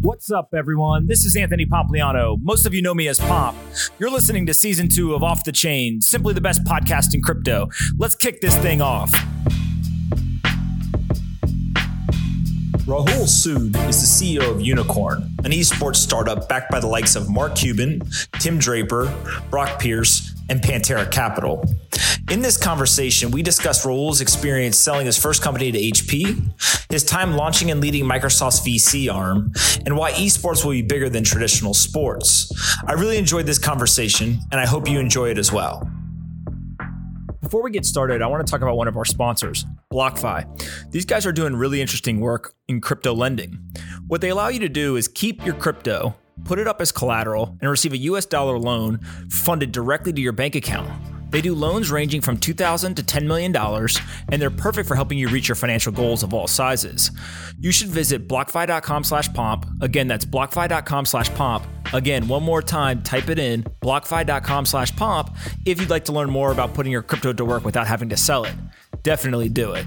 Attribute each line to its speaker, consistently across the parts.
Speaker 1: What's up, everyone? This is Anthony Pompliano. Most of you know me as Pomp. You're listening to season two of Off the Chain, simply the best podcast in crypto. Let's kick this thing off. Rahul Sood is the CEO of Unikrn, an esports startup backed by the likes of Mark Cuban, Tim Draper, Brock Pierce, and Pantera Capital. In this conversation, we discussed Rahul's experience selling his first company to HP, his time launching and leading Microsoft's VC arm, and why esports will be bigger than traditional sports. I really enjoyed this conversation, and I hope you enjoy it as well. Before we get started, I want to talk about one of our sponsors, BlockFi. These guys are doing really interesting work in crypto lending. What they allow you to do is keep your crypto, put it up as collateral, and receive a US dollar loan funded directly to your bank account. They do loans ranging from $2,000 to $10 million, and they're perfect for helping you reach your financial goals of all sizes. You should visit blockfi.com slash pomp. Again, that's blockfi.com slash pomp. Again, one more time, type it in, blockfi.com slash pomp, if you'd like to learn more about putting your crypto to work without having to sell it. Definitely do it.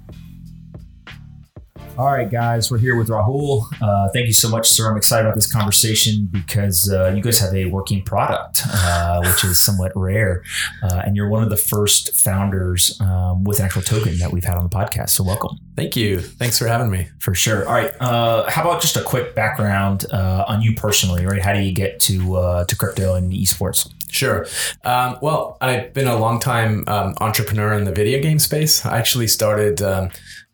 Speaker 1: All right, guys, we're here with Rahul. Uh, thank you so much, sir. I'm excited about this conversation because uh, you guys have a working product, uh, which is somewhat rare. Uh, and you're one of the first founders um, with an actual token that we've had on the podcast. So, welcome.
Speaker 2: Thank you. Thanks for having me.
Speaker 1: For sure. All right. Uh, how about just a quick background uh, on you personally, right? How do you get to, to crypto and esports?
Speaker 2: Sure. Um, well, I've been a long time um, entrepreneur in the video game space. I actually started. Um,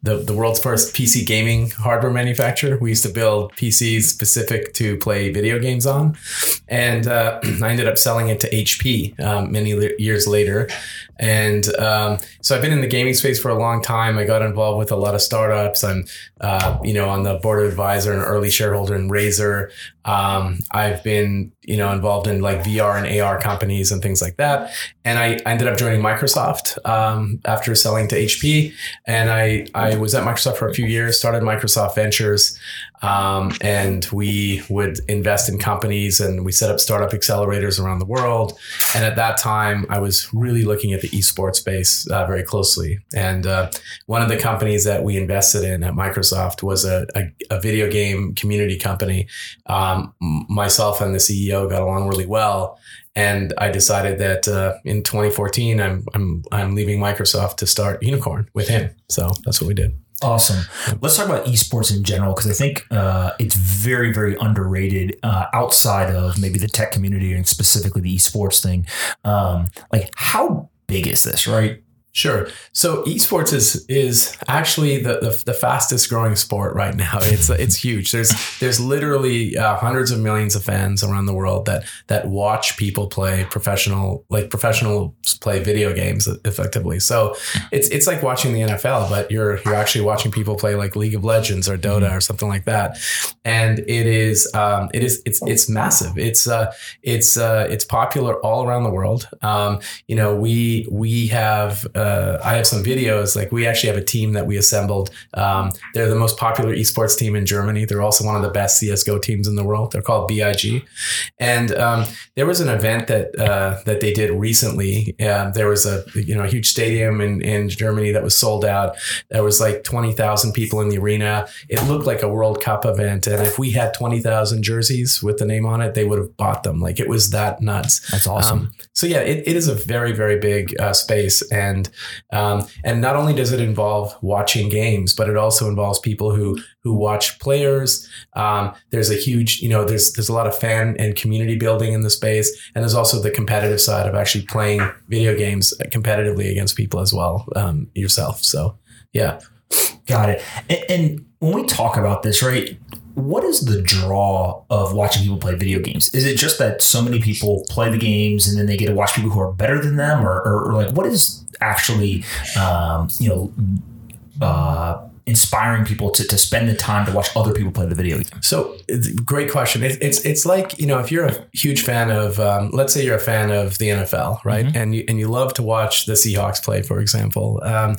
Speaker 2: the, the world's first PC gaming hardware manufacturer. We used to build PCs specific to play video games on. And uh, I ended up selling it to HP um, many years later. And um, so I've been in the gaming space for a long time. I got involved with a lot of startups. I'm, uh, you know, on the board of advisor and early shareholder in Razer. Um, I've been, you know, involved in like VR and AR companies and things like that. And I, I ended up joining Microsoft um, after selling to HP. And I, I was at Microsoft for a few years, started Microsoft Ventures. Um, and we would invest in companies and we set up startup accelerators around the world. And at that time, I was really looking at the esports space uh, very closely. And uh, one of the companies that we invested in at Microsoft was a, a, a video game community company. Um, myself and the CEO got along really well. And I decided that uh, in 2014, I'm, I'm, I'm leaving Microsoft to start Unikrn with him. So that's what we did.
Speaker 1: Awesome. Let's talk about esports in general because I think uh, it's very, very underrated uh, outside of maybe the tech community and specifically the esports thing. Um, like, how big is this, right?
Speaker 2: Sure. So esports is is actually the, the, the fastest growing sport right now. It's it's huge. There's there's literally uh, hundreds of millions of fans around the world that that watch people play professional like professional play video games effectively. So it's it's like watching the NFL, but you're you're actually watching people play like League of Legends or Dota or something like that. And it is um, it is it's it's massive. It's uh, it's uh, it's popular all around the world. Um, you know we we have. Uh, uh, I have some videos. Like we actually have a team that we assembled. Um, they're the most popular esports team in Germany. They're also one of the best CS:GO teams in the world. They're called BIG. And um, there was an event that uh, that they did recently. Uh, there was a you know a huge stadium in in Germany that was sold out. There was like twenty thousand people in the arena. It looked like a World Cup event. And if we had twenty thousand jerseys with the name on it, they would have bought them. Like it was that nuts.
Speaker 1: That's awesome. Um,
Speaker 2: so yeah, it, it is a very very big uh, space and um, and not only does it involve watching games, but it also involves people who who watch players. Um, there's a huge, you know, there's there's a lot of fan and community building in the space, and there's also the competitive side of actually playing video games competitively against people as well um, yourself. So yeah,
Speaker 1: got it. And, and when we talk about this, right? What is the draw of watching people play video games? Is it just that so many people play the games and then they get to watch people who are better than them, or, or, or like what is actually, um, you know, uh, inspiring people to, to spend the time to watch other people play the video game?
Speaker 2: So, great question. It, it's it's like you know if you're a huge fan of, um, let's say you're a fan of the NFL, right? Mm-hmm. And you and you love to watch the Seahawks play, for example. Um,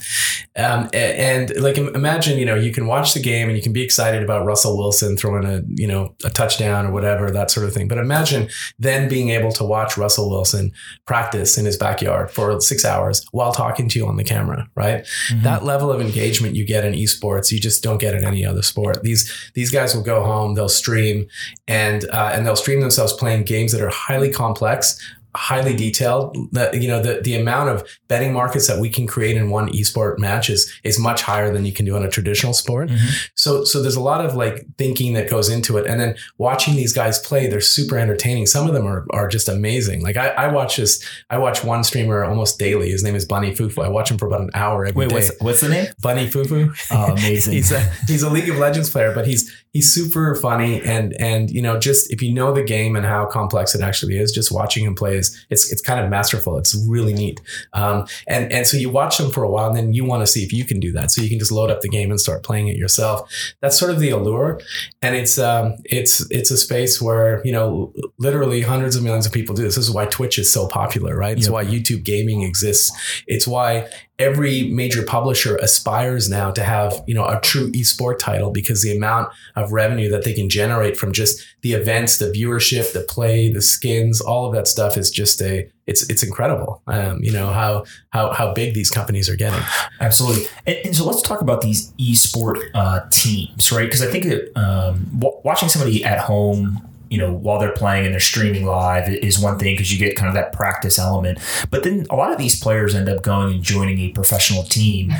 Speaker 2: um, and, and, like imagine you know you can watch the game and you can be excited about Russell Wilson throwing a you know a touchdown or whatever that sort of thing. But imagine then being able to watch Russell Wilson practice in his backyard for six hours while talking to you on the camera, right? Mm-hmm. That level of engagement you get in esports, you just don't get in any other sport. These these guys will go home, they'll stream, and uh, and they'll stream themselves playing games that are highly complex, highly detailed. You know the the amount of betting markets that we can create in one esport match is is much higher than you can do on a traditional sport. Mm-hmm. So so there's a lot of like thinking that goes into it, and then watching these guys play. They're super entertaining. Some of them are are just amazing. Like I, I watch this. I watch one streamer almost daily. His name is Bunny FuFuu. I watch him for about an hour every
Speaker 1: Wait,
Speaker 2: day.
Speaker 1: What's, what's the name?
Speaker 2: Bunny FuFuu.
Speaker 1: Oh, amazing.
Speaker 2: he's a he's a League of Legends player, but he's he's super funny and and you know just if you know the game and how complex it actually is, just watching him play is it's it's kind of masterful. It's really neat. Um, and and so you watch them for a while, and then you want to see if you can do that. So you can just load up the game and start playing it yourself. That's sort of the allure, and it's um, it's it's a space where you know literally hundreds of millions of people do this. This is why Twitch is so popular, right? It's yep. why YouTube gaming exists. It's why every major publisher aspires now to have you know a true esport title because the amount of revenue that they can generate from just the events the viewership the play the skins all of that stuff is just a it's it's incredible um, you know how how how big these companies are getting.
Speaker 1: Absolutely. And, and so let's talk about these esport uh, teams right? Because i think that um, w- watching somebody at home you know, while they're playing and they're streaming live is one thing because you get kind of that practice element. But then a lot of these players end up going and joining a professional team.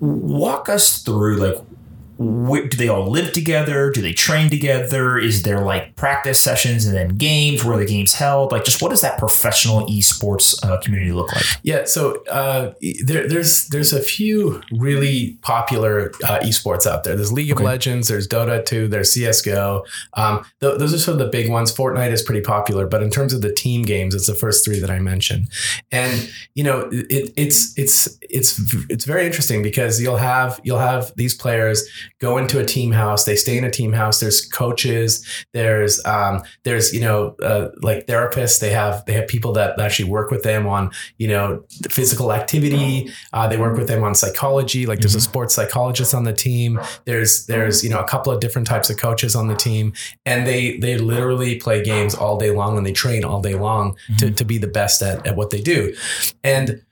Speaker 1: Walk us through like where, do they all live together? Do they train together? Is there like practice sessions and then games where the game's held? Like, just what does that professional esports uh, community look like?
Speaker 2: Yeah, so uh, there, there's there's a few really popular uh, esports out there. There's League of Legends, there's Dota 2, there's CS:GO. Um, th- those are sort of the big ones. Fortnite is pretty popular, but in terms of the team games, it's the first three that I mentioned. And you know, it, it's it's it's it's very interesting because you'll have you'll have these players go into a team house. They stay in a team house. There's coaches. There's um, there's you know uh, like therapists. They have they have people that actually work with them on you know physical activity. Uh, they work with them on psychology. Like there's a mm-hmm. sports psychologist on the team. There's there's you know a couple of different types of coaches on the team, and they they literally play games all day long and they train all day long mm-hmm. to to be the best at at what they do, and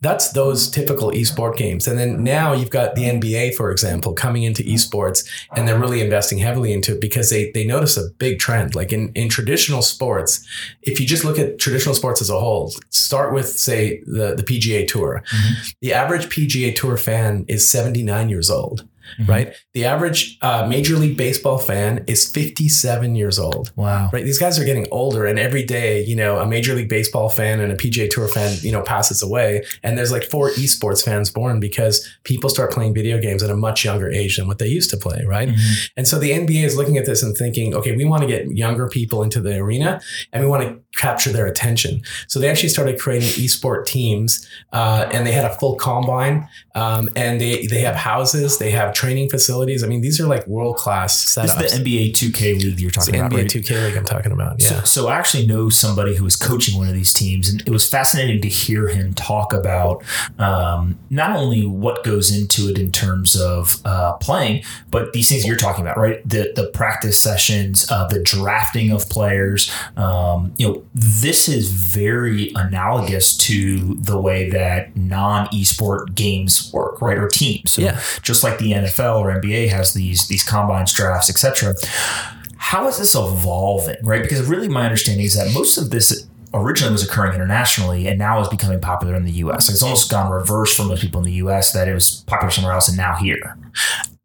Speaker 2: that's those typical esport games. And then now you've got the NBA, for example, coming into esports and they're really investing heavily into it because they, they notice a big trend. Like in, in traditional sports, if you just look at traditional sports as a whole, start with, say, the, the PGA Tour. Mm-hmm. The average PGA Tour fan is 79 years old mm-hmm. right? The average uh, Major League Baseball fan is 57 years old.
Speaker 1: Wow.
Speaker 2: Right? These guys are getting older, and every day, you know, a Major League Baseball fan and a PGA Tour fan, you know, passes away. And there's like four esports fans born because people start playing video games at a much younger age than what they used to play, right? Mm-hmm. And so the NBA is looking at this and thinking, okay, we want to get younger people into the arena and we want to capture their attention. So they actually started creating esport teams, uh, and they had a full combine, um, and they they have houses, they have training facilities. I mean, these are like world class setups.
Speaker 1: This is the NBA 2K league you're talking
Speaker 2: it's
Speaker 1: about.
Speaker 2: NBA
Speaker 1: right?
Speaker 2: 2K league I'm talking about. Yeah.
Speaker 1: So, so, I actually know somebody who was coaching one of these teams, and it was fascinating to hear him talk about um, not only what goes into it in terms of uh, playing, but these things you're talking about, right? The the practice sessions, uh, the drafting of players. Um, you know, this is very analogous to the way that non esport games work, right? Or teams. So yeah. just like the NFL or NBA has these these combines, drafts, etc. How is this evolving, right? Because really, my understanding is that most of this originally was occurring internationally and now is becoming popular in the US. It's almost gone reverse for most people in the US that it was popular somewhere else and now here.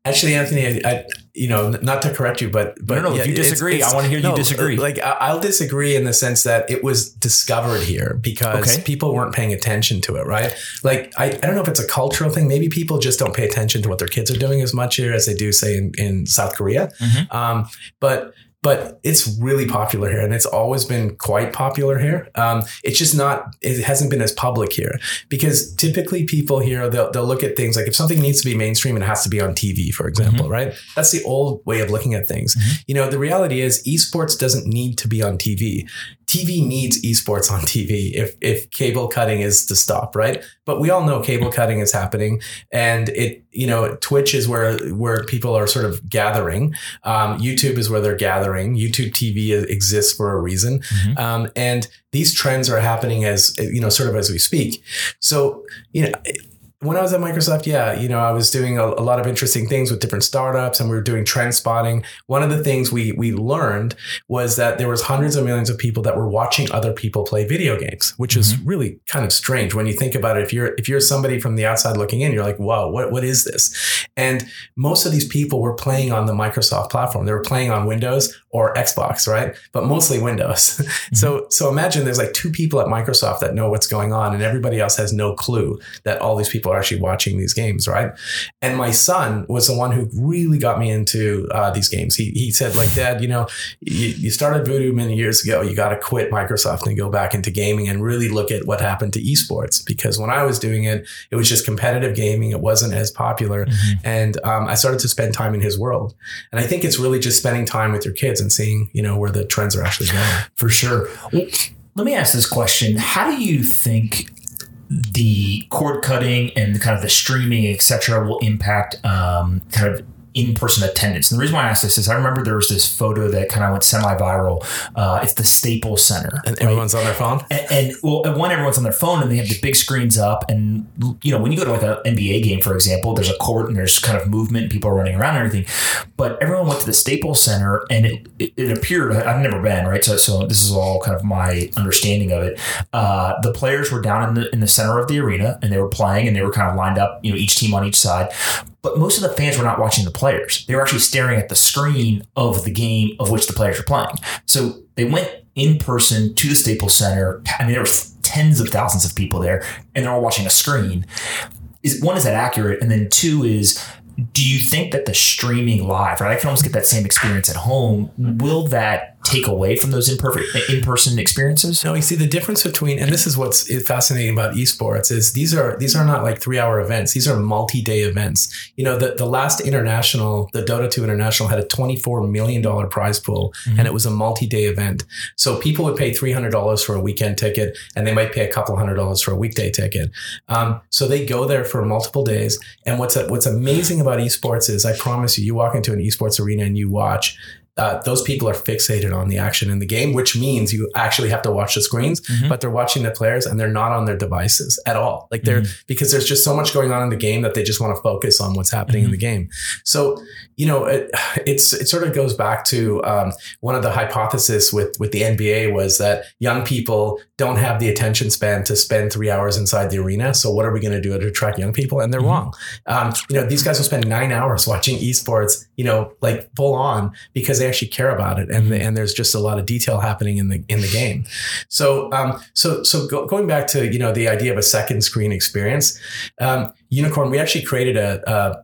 Speaker 2: Actually, Anthony, I, you know, not to correct you, but but
Speaker 1: no, no, yeah, if you disagree, it's, it's, I want to hear no, you disagree.
Speaker 2: Like I'll disagree in the sense that it was discovered here because okay. people weren't paying attention to it, right? Like I, I don't know if it's a cultural thing. Maybe people just don't pay attention to what their kids are doing as much here as they do, say, in, in South Korea. Mm-hmm. Um, but but it's really popular here and it's always been quite popular here. Um, it's just not, it hasn't been as public here because typically people here, they'll, they'll look at things like if something needs to be mainstream, it has to be on TV, for example, mm-hmm. right? That's the old way of looking at things. Mm-hmm. You know, the reality is esports doesn't need to be on TV. TV needs esports on TV if if cable cutting is to stop, right? But we all know cable cutting is happening, and it you know Twitch is where where people are sort of gathering. Um, YouTube is where they're gathering. YouTube TV exists for a reason, mm-hmm. um, and these trends are happening as you know sort of as we speak. So you know when I was at Microsoft, yeah, you know, I was doing a, a, lot of interesting things with different startups and we were doing trend spotting. One of the things we we learned was that there was hundreds of millions of people that were watching other people play video games, which mm-hmm. is really kind of strange when you think about it. If you're if you're somebody from the outside looking in, you're like, "Whoa, what what is this?" And most of these people were playing on the Microsoft platform. They were playing on Windows or Xbox, right? But mostly Windows. Mm-hmm. so so imagine there's like two people at Microsoft that know what's going on and everybody else has no clue that all these people are actually watching these games, right? And my son was the one who really got me into uh, these games. He, he said, like, Dad, you know, you, you started Voodoo many years ago. You got to quit Microsoft and go back into gaming and really look at what happened to esports. Because when I was doing it, it was just competitive gaming. It wasn't as popular. Mm-hmm. And um, I started to spend time in his world. And I think it's really just spending time with your kids and seeing, you know, where the trends are actually going.
Speaker 1: For sure. Let me ask this question. How do you think the cord cutting and kind of the streaming, etc., will impact um, kind of in-person attendance. And the reason why I asked this is I remember there was this photo that kind of went semi-viral. Uh, it's the Staples Center,
Speaker 2: and right? everyone's on their phone.
Speaker 1: And, and, well, one everyone's on their phone, and they have the big screens up. And you know, when you go to like an NBA game, for example, there's a court and there's kind of movement, and people are running around and everything. But everyone went to the Staples Center, and it it, it appeared I've never been right, so so this is all kind of my understanding of it. Uh, the players were down in the in the center of the arena, and they were playing, and they were kind of lined up, you know, each team on each side. But most of the fans were not watching the players. They were actually staring at the screen of the game of which the players were playing. So they went in person to the Staples Center. I mean, there were tens of thousands of people there, and they're all watching a screen. Is one is that accurate, and then two is do you think that the streaming live, right? I can almost get that same experience at home. Will that take away from those imperfect in-person experiences?
Speaker 2: No, you see the difference between, and this is what's fascinating about esports is these are these are not like three-hour events. These are multi-day events. You know, the the last international, the Dota 2 International, had a twenty-four million dollar prize pool, mm-hmm. and it was a multi-day event. So people would pay three hundred dollars for a weekend ticket, and they might pay a couple hundred dollars for a weekday ticket. Um, so they go there for multiple days. And what's what's amazing about esports is, I promise you, you walk into an esports arena and you watch uh, those people are fixated on the action in the game, which means you actually have to watch the screens, mm-hmm. but they're watching the players and they're not on their devices at all. Like they're mm-hmm. because there's just so much going on in the game that they just want to focus on what's happening mm-hmm. in the game. So you know, it, it's it sort of goes back to um, one of the hypotheses with with the NBA was that young people don't have the attention span to spend three hours inside the arena. So what are we going to do to attract young people? And they're mm-hmm. wrong. Um, you know, these guys will spend nine hours watching esports, you know, like full on because they actually care about it, and and there's just a lot of detail happening in the in the game. So um, so so go, going back to you know the idea of a second screen experience, um, Unikrn, we actually created a, a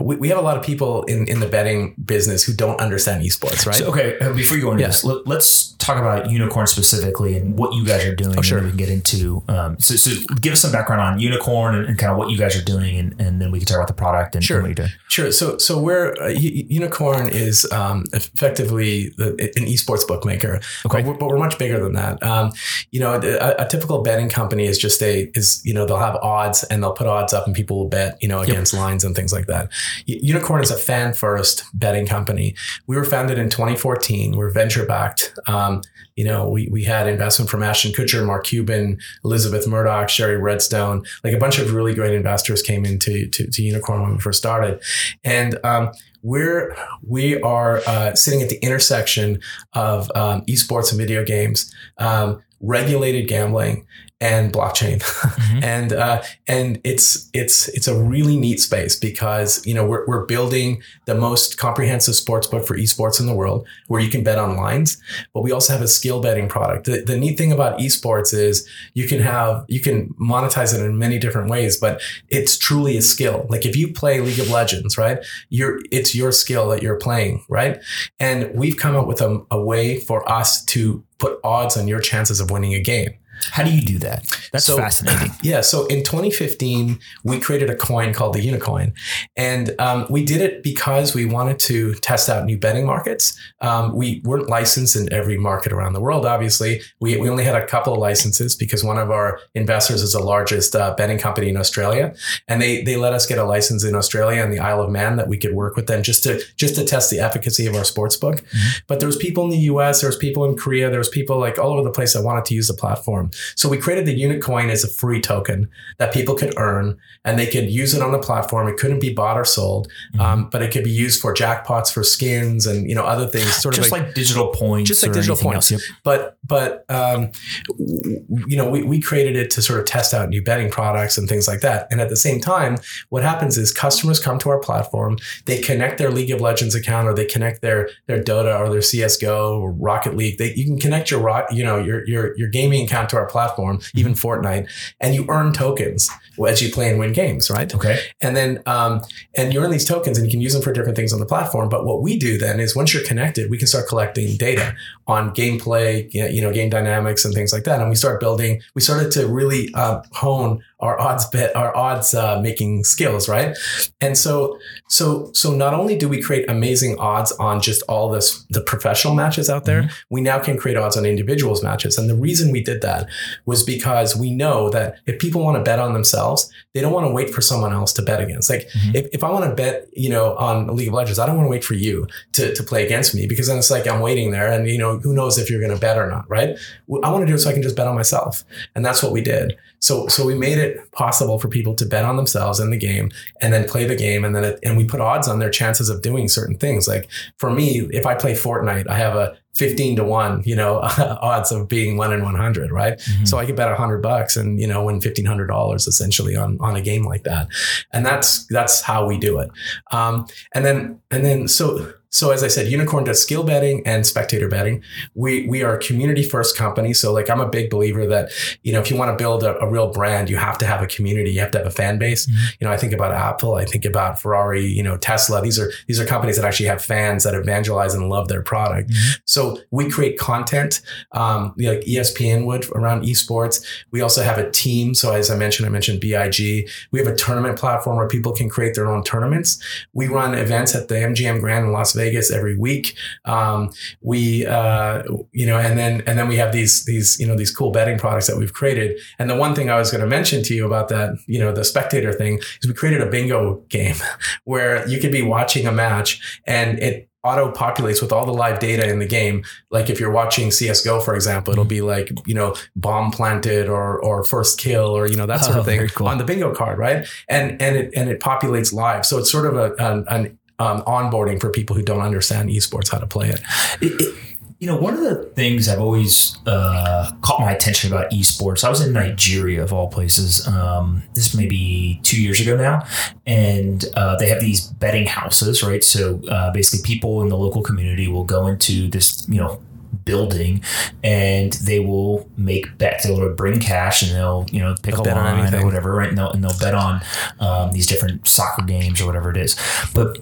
Speaker 2: we, we have a lot of people in, in the betting business who don't understand esports, right?
Speaker 1: So, okay, before you go into yeah. this, let, us talk about Unikrn specifically and what you guys are doing. Oh, sure. And we can get into. Um, so, so give us some background on Unikrn and, and, kind of what you guys are doing, and, and then we can talk about the product and,
Speaker 2: sure.
Speaker 1: and what you're doing.
Speaker 2: Sure. So, so we're uh, Unikrn is um, effectively the, an esports bookmaker, okay. but, we're, but we're much bigger than that. Um, you know, a, a, typical betting company is just a is you know they'll have odds and they'll put odds up and people will bet you know against yep. lines and things like like that. Unikrn is a fan first betting company. We were founded in 2014. We're venture backed. Um, you know, we, we had investment from Ashton Kutcher, Mark Cuban, Elizabeth Murdoch, Shari Redstone, like a bunch of really great investors came into to, to Unikrn when we first started. And um, we're we are uh, sitting at the intersection of um, esports and video games. Um, regulated gambling and blockchain. Mm-hmm. and uh, and it's it's it's a really neat space because you know we're, we're building the most comprehensive sports book for esports in the world where you can bet on lines but we also have a skill betting product. The, the neat thing about esports is you can have you can monetize it in many different ways but it's truly a skill. Like if you play league of legends right you're it's your skill that you're playing right? And we've come up with a, a way for us to put odds on your chances of winning a game
Speaker 1: how do you do that? That's so, fascinating.
Speaker 2: Yeah. So in 2015, we created a coin called the Unikoin. And um, we did it because we wanted to test out new betting markets. Um, we weren't licensed in every market around the world, obviously. We, we only had a couple of licenses because one of our investors is the largest uh, betting company in Australia. And they, they let us get a license in Australia and the Isle of Man that we could work with them just to, just to test the efficacy of our sports book. Mm-hmm. But there was people in the US, there was people in Korea, there was people like all over the place that wanted to use the platform. So we created the Unikoin as a free token that people could earn and they could use it on the platform. It couldn't be bought or sold, mm-hmm. um, but it could be used for jackpots for skins and you know other things.
Speaker 1: Sort just of like, like digital points,
Speaker 2: just like digital points. Else, yep. But but um, you know we, we created it to sort of test out new betting products and things like that. And at the same time, what happens is customers come to our platform, they connect their League of Legends account or they connect their their Dota or their CS:GO or Rocket League. They, you can connect your you know your your your gaming account to our platform, mm-hmm. even Fortnite, and you earn tokens as you play and win games, right?
Speaker 1: Okay.
Speaker 2: And then um, and you earn these tokens and you can use them for different things on the platform. But what we do then is once you're connected, we can start collecting data on gameplay, you know, game dynamics and things like that. And we start building. We started to really uh, hone our odds bet, our odds uh, making skills, right? And so, so, so not only do we create amazing odds on just all this the professional matches out there, mm-hmm. we now can create odds on individuals matches. And the reason we did that was because we know that if people want to bet on themselves, they don't want to wait for someone else to bet against. Like mm-hmm. if, if I want to bet, you know, on League of Legends, I don't want to wait for you to, to play against me because then it's like I'm waiting there and, you know, who knows if you're going to bet or not, right? I want to do it so I can just bet on myself. And that's what we did. So, so we made it possible for people to bet on themselves in the game and then play the game. And then, it, and we put odds on their chances of doing certain things. Like for me, if I play Fortnite, I have a 15 to one, you know, odds of being one in 100, right? Mm-hmm. So I could bet a hundred bucks and, you know, win $1,500 essentially on, on a game like that. And that's, that's how we do it. Um, and then, and then, so, so as I said, Unikrn does skill betting and spectator betting. We we are a community first company. So like I'm a big believer that you know if you want to build a, a real brand, you have to have a community. You have to have a fan base. Mm-hmm. You know I think about Apple, I think about Ferrari, you know Tesla. These are these are companies that actually have fans that evangelize and love their product. Mm-hmm. So we create content um, like ESPN would around esports. We also have a team. So as I mentioned, I mentioned BIG. We have a tournament platform where people can create their own tournaments. We run events at the MGM Grand in Las Vegas every week. Um, we, uh, you know, and then and then we have these these you know these cool betting products that we've created. And the one thing I was going to mention to you about that, you know, the spectator thing is we created a bingo game where you could be watching a match and it auto populates with all the live data in the game. Like if you're watching CS:GO, for example, it'll be like you know bomb planted or or first kill or you know that sort of oh, thing cool. on the bingo card, right? And and it and it populates live, so it's sort of a an, an um, onboarding for people who don't understand esports how to play it.
Speaker 1: it, it you know, one of the things I've always uh, caught my attention about esports, I was in Nigeria of all places. Um, this maybe two years ago now, and uh, they have these betting houses, right? So uh, basically, people in the local community will go into this, you know, building and they will make bets. They'll bring cash and they'll, you know, pick they'll a line or whatever, right? And they'll, and they'll bet on um, these different soccer games or whatever it is. But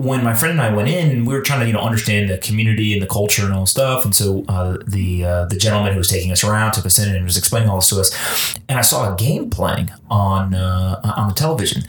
Speaker 1: when my friend and I went in, we were trying to you know understand the community and the culture and all stuff. And so uh, the uh, the gentleman who was taking us around took us in and was explaining all this to us. And I saw a game playing on uh, on the television,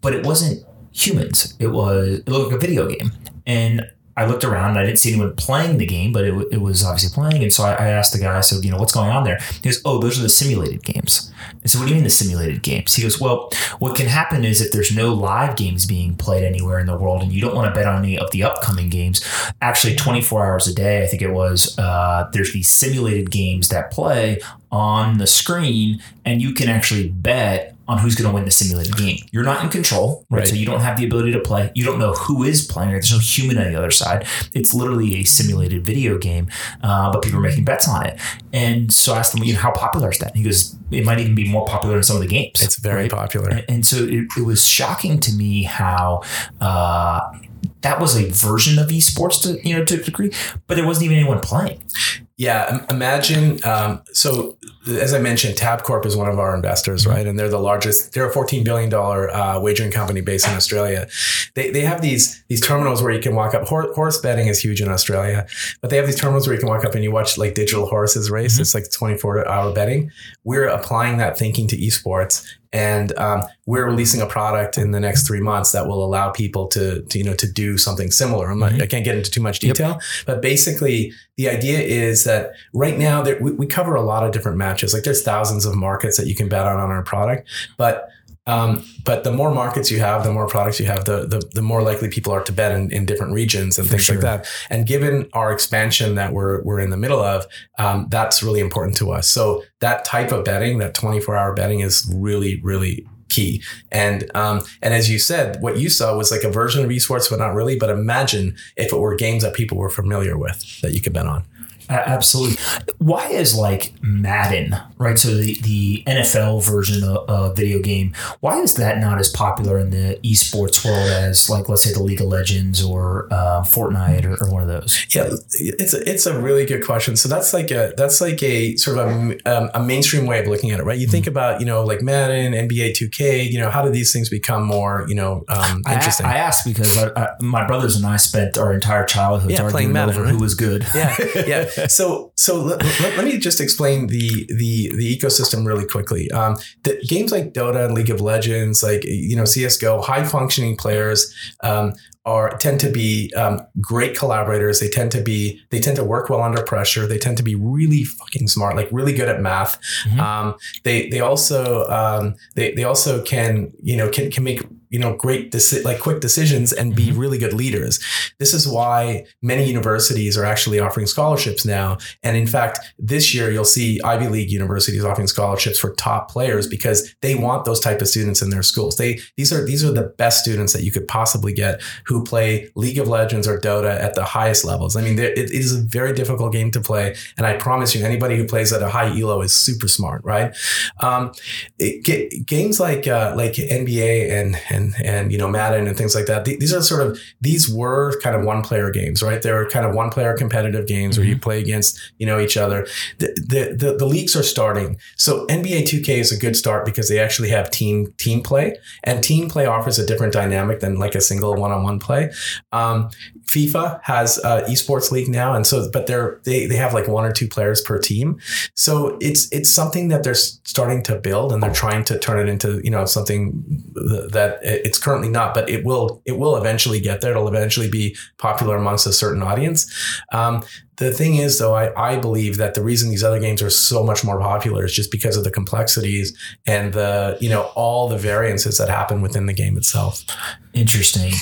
Speaker 1: but it wasn't humans. It was it looked like a video game. And I looked around and I didn't see anyone playing the game, but it, it was obviously playing. And so I, I, asked the guy, I said, you know, what's going on there? He goes, oh, those are the simulated games. I said, what do you mean the simulated games? He goes, well, what can happen is if there's no live games being played anywhere in the world and you don't want to bet on any of the upcoming games, actually 24 hours a day, I think it was, uh, there's these simulated games that play on the screen and you can actually bet on who's going to win the simulated game. You're not in control, right?
Speaker 2: Right.
Speaker 1: So you don't have the ability to play. You don't know who is playing. There's no human on the other side. It's literally a simulated video game, uh, but people are making bets on it. And so I asked him, you know, how popular is that? And he goes, it might even be more popular than some of the games.
Speaker 2: It's very
Speaker 1: right?
Speaker 2: popular.
Speaker 1: And, and so it, it was shocking to me how. Uh, that was a version of esports to you know to a degree, but there wasn't even anyone playing.
Speaker 2: Yeah, imagine. Um, so, as I mentioned, Tabcorp is one of our investors, right? And they're the largest. They're a fourteen billion dollar uh, wagering company based in Australia. They, they have these these terminals where you can walk up. Hor- horse betting is huge in Australia, but they have these terminals where you can walk up and you watch like digital horses race. It's like twenty four hour betting. We're applying that thinking to esports, and um, we're releasing a product in the next three months that will allow people to, to you know to do something similar. I'm not, I can't get into too much detail, but basically the idea is that right now there, we, we cover a lot of different matches. Like there's thousands of markets that you can bet on on our product, but um, but the more markets you have, the more products you have, the the, the more likely people are to bet in, in different regions and things
Speaker 1: sure.
Speaker 2: like that. And given our expansion that we're we're in the middle of, um, that's really important to us. So that type of betting, that 24 hour betting, is really really key. And um, and as you said, what you saw was like a version of esports, but not really. But imagine if it were games that people were familiar with that you could bet on.
Speaker 1: Absolutely. Why is like Madden, right? So the, the NFL version of a video game, why is that not as popular in the esports world as like, let's say the League of Legends or uh, Fortnite or, or one of those?
Speaker 2: Yeah, it's a, it's a really good question. So that's like a that's like a sort of a, um, a mainstream way of looking at it, right? You think about you know like Madden, NBA 2K. You know how do these things become more you know um,
Speaker 1: I,
Speaker 2: interesting?
Speaker 1: I asked because I, I, my brothers and I spent our entire childhood
Speaker 2: Yeah,
Speaker 1: arguing
Speaker 2: Madden,
Speaker 1: over
Speaker 2: right?
Speaker 1: who was good.
Speaker 2: yeah, yeah. So, so let, let, let me just explain the the the ecosystem really quickly. Um, the games like Dota and League of Legends, like you know CS:GO, high functioning players. Um, are tend to be um, great collaborators. They tend to be they tend to work well under pressure. They tend to be really fucking smart, like really good at math.
Speaker 1: Mhm.
Speaker 2: Um, they they also um, they they also can you know can can make you know great deci- like quick decisions and be really good leaders. This is why many universities are actually offering scholarships now. And in fact, this year you'll see Ivy League universities offering scholarships for top players because they want those type of students in their schools. They these are these are the best students that you could possibly get who play League of Legends or Dota at the highest levels. I mean, there- it, is a very difficult game to play, and I promise you, anybody who plays at a high elo is super smart, right? Um, it, ga- games like uh, like NBA and and and you know Madden and things like that. th- These are sort of these were kind of one player games, right? They were kind of one player competitive games where you play against you know each other. The, the the the leagues are starting, so NBA 2K is a good start because they actually have team team play, and team play offers a different dynamic than like a single one on one play. Um, FIFA has uh, esports league now, and so but they're they they have like one or two players per team. So it's it's something that they're starting to build, and they're trying to turn it into you know something that it's currently not, but it will it will eventually get there. It'll eventually be popular amongst a certain audience. Um, the thing is, though, I, I believe that the reason these other games are so much more popular is just because of the complexities and the you know all the variances that happen within the game itself.
Speaker 1: Interesting.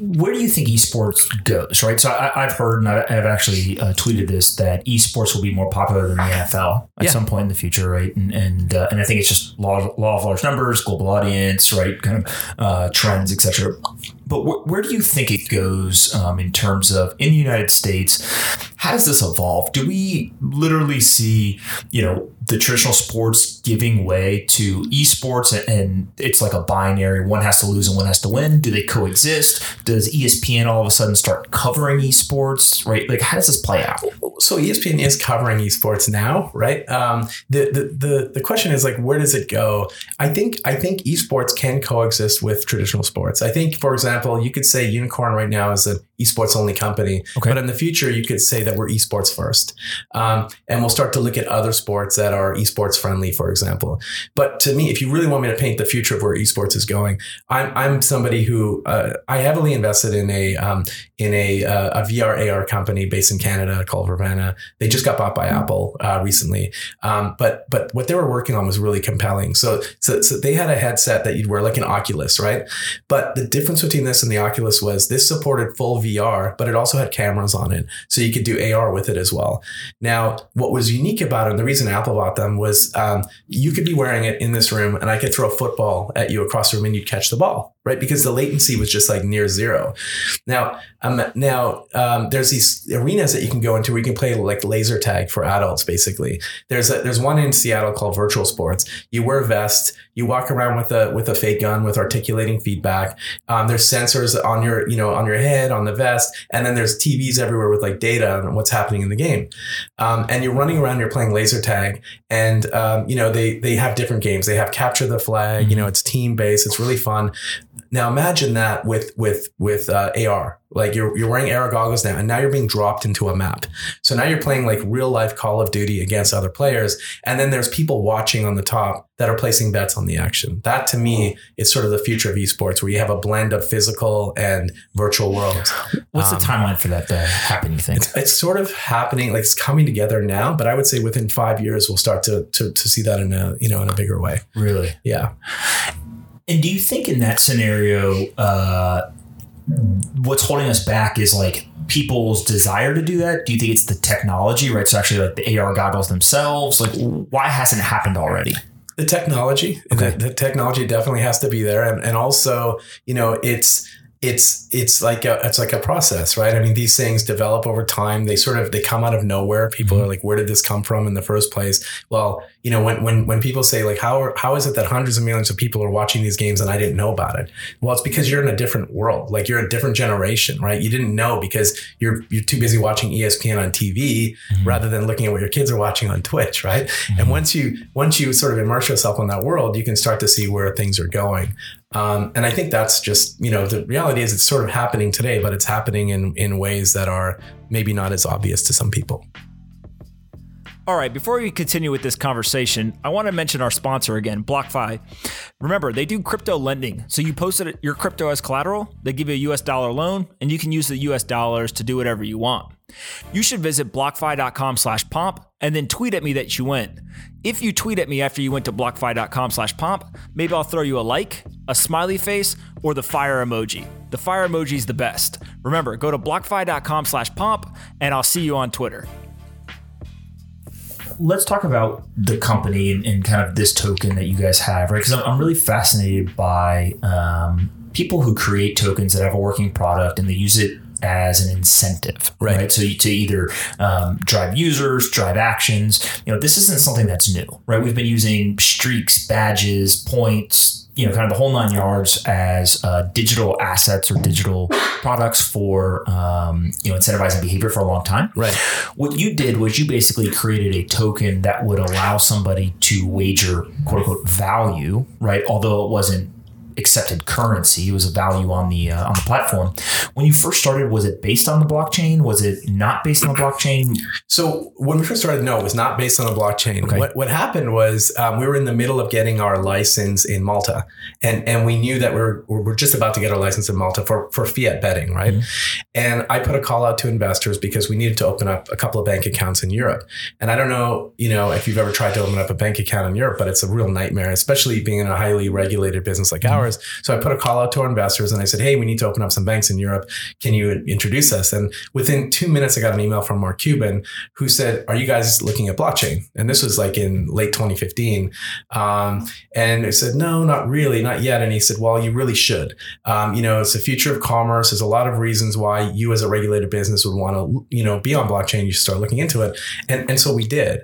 Speaker 1: Where do you think esports goes? Right. So I, I've heard, and I- I've actually uh, tweeted this that esports will be more popular than the NFL at
Speaker 2: Yeah.
Speaker 1: some point in the future, right? And and uh, and I think it's just law of, law of large numbers, global audience, right? Kind of uh, trends, etc. But wh- where do you think it goes um, in terms of in the United States? How does this evolve? Do we literally see, you know, the traditional sports giving way to esports and, it's like a binary one has to lose and one has to win? Do they coexist? Does ESPN all of a sudden start covering esports? Right? Like, how does this play out?
Speaker 2: so ESPN is covering esports now, right? Um, the, the the the question is like, where does it go? I think I think esports can coexist with traditional sports. I think, for example, you could say Unikrn right now is an esports only company,
Speaker 1: Okay.
Speaker 2: but in the future you could say that we're esports first, um, and we'll start to look at other sports that are esports friendly, for example. But to me, if you really want me to paint the future of where esports is going, I'm I'm somebody who uh, I heavily invested in a um, in a uh, a VR AR company based in Canada called Vrvana. They just got bought by Apple uh, recently, um, but but what they were working on was really compelling. So, so so they had a headset that you'd wear like an Oculus, right? But the difference between this and the Oculus was this supported full VR, but it also had cameras on it. So you could do AR with it as well. Now, what was unique about it, and the reason Apple bought them was um, you could be wearing it in this room and I could throw a football at you across the room and you'd catch the ball, right? Because the latency was just like near zero. Now, um, now um, there's these arenas that you can go into where you can play like laser tag for adults, basically. There's a, there's one in Seattle called Virtual Sports. You wear a vest, you walk around with a with a fake gun with articulating feedback. Um, there's sensors on your you know on your head on the vest, and then there's TVs everywhere with like data on what's happening in the game. Um, and you're running around, you're playing laser tag, and um, you know they they have different games. They have capture the flag. Mm-hmm. You know it's team based. It's really fun. Now imagine that with with with uh, AR. Like you're you're wearing AR goggles now, and now you're being dropped into a map. So now you're playing like real life Call of Duty against other players, and then there's people watching on the top that are placing bets on the action. That to me is sort of the future of esports, where you have a blend of physical and virtual worlds.
Speaker 1: What's um, the timeline for that to happen? You think
Speaker 2: it's, it's, sort of happening, like it's coming together now, but I would say within five years we'll start to to to see that in a you know in a bigger way.
Speaker 1: Really?
Speaker 2: Yeah.
Speaker 1: And do you think in that scenario, uh, what's holding us back is like people's desire to do that? Do you think it's the technology, right? So actually, like the AR goggles themselves, like why hasn't it happened already?
Speaker 2: The technology, okay. the, the technology definitely has to be there, and and also, you know, it's it's it's like a it's like a process, right? I mean, these things develop over time. They sort of they come out of nowhere. People mm-hmm. are like, "Where did this come from in the first place?" Well, you know, when when when people say like, "How are, how is it that hundreds of millions of people are watching these games and I didn't know about it?" Well, it's because you're in a different world. Like you're a different generation, right? You didn't know because you're you're too busy watching ESPN on TV mm-hmm. rather than looking at what your kids are watching on Twitch, right? Mm-hmm. And once you once you sort of immerse yourself in that world, you can start to see where things are going. Um, and I think that's just, you know, the reality is it's sort of happening today, but it's happening in, in ways that are maybe not as obvious to some people.
Speaker 3: All right, before we continue with this conversation, I want to mention our sponsor again, BlockFi. Remember, they do crypto lending. So you posted your crypto as collateral, they give you a US dollar loan, and you can use the US dollars to do whatever you want. You should visit blockfi.com slash pomp and then tweet at me that you went. If you tweet at me after you went to blockfi.com slash pomp, maybe I'll throw you a like, a smiley face, or the fire emoji. The fire emoji is the best. Remember, go to blockfi.com slash pomp and I'll see you on Twitter.
Speaker 1: Let's talk about the company and, and kind of this token that you guys have, right? Because I'm, I'm, really fascinated by um, people who create tokens that have a working product and they use it as an incentive, right? right? So to either um, drive users, drive actions. You know, this isn't something that's new, right? We've been using streaks, badges, points, you know, kind of the whole nine yards as uh, digital assets or digital products for um, you know incentivizing behavior for a long time.
Speaker 2: Right.
Speaker 1: What you did was you basically created a token that would allow somebody to wager quote unquote value, right? Although it wasn't accepted currency. It was a value on the uh, on the platform. When you first started, was it based on the blockchain? Was it not based on the blockchain?
Speaker 2: So when we first started, no, it was not based on the blockchain. Okay. What what happened was um, we were in the middle of getting our license in Malta, and and we knew that we are we we're just about to get our license in Malta for for fiat betting, right? Mm-hmm. And I put a call out to investors because we needed to open up a couple of bank accounts in Europe. And I don't know, you know, if you've ever tried to open up a bank account in Europe, but it's a real nightmare, especially being in a highly regulated business like mm-hmm. ours. So I put a call out to our investors and I said, Hey, we need to open up some banks in Europe. Can you introduce us? And within two minutes, I got an email from Mark Cuban who said, Are you guys looking at blockchain? And this was like in late 2015. Um, and I said, No, not really, not yet. And he said, Well, you really should. Um, you know, it's the future of commerce. There's a lot of reasons why you as a regulated business would want to, you know, be on blockchain. You start looking into it. And, and so we did.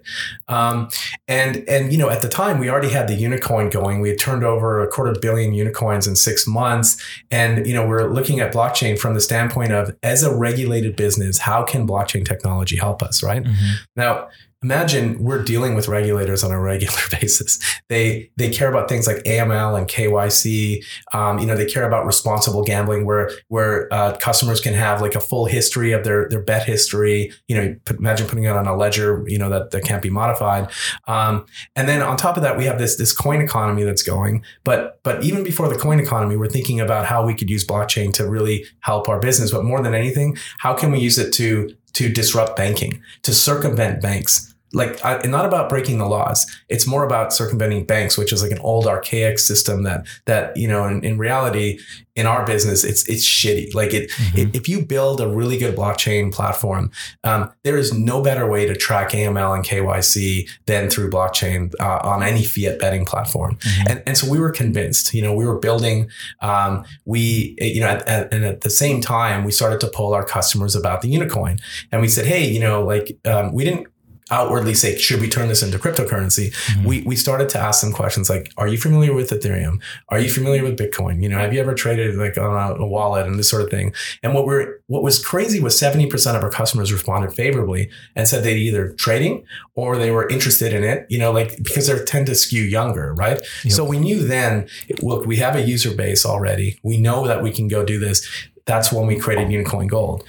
Speaker 2: Um, and, and, you know, at the time we already had the Unikoin going. We had turned over a quarter billion Unikoins in six months. And, you know, we're looking at blockchain from the standpoint of as a regulated business, how can blockchain technology help us, right? Mm-hmm. Now, imagine we're dealing with regulators on a regular basis. They they care about things like AML and KYC. Um, you know, they care about responsible gambling, where where uh, customers can have like a full history of their their bet history. You know, imagine putting it on a ledger. You know that that can't be modified. Um, and then on top of that, we have this this coin economy that's going. But but even before the coin economy, we're thinking about how we could use blockchain to really help our business. But more than anything, how can we use it to to disrupt banking, to circumvent banks like I, not about breaking the laws. It's more about circumventing banks, which is like an old archaic system that that you know in, in reality in our business it's it's shitty. Like it,
Speaker 1: Mm-hmm.
Speaker 2: it if you build a really good blockchain platform, um, there is no better way to track AML and KYC than through blockchain uh, on any fiat betting platform.
Speaker 1: Mhm.
Speaker 2: And, and so we were convinced, you know, we were building, um, we, you know, at, at, and at the same time, we started to poll our customers about the Unikoin. And we said, hey, you know, like, um, we didn't outwardly say, should we turn this into cryptocurrency?
Speaker 1: Mhm.
Speaker 2: We, we started to ask them questions like, are you familiar with Ethereum? Are you familiar with Bitcoin? You know, have you ever traded like on a, a wallet and this sort of thing? And what we're, what was crazy was 70% of our customers responded favorably and said they either trading or they were interested in it, you know, like because they tend to skew younger, right?
Speaker 1: Yep.
Speaker 2: So we knew then, look, we have a user base already. We know that we can go do this. That's when we created Unikoin Gold.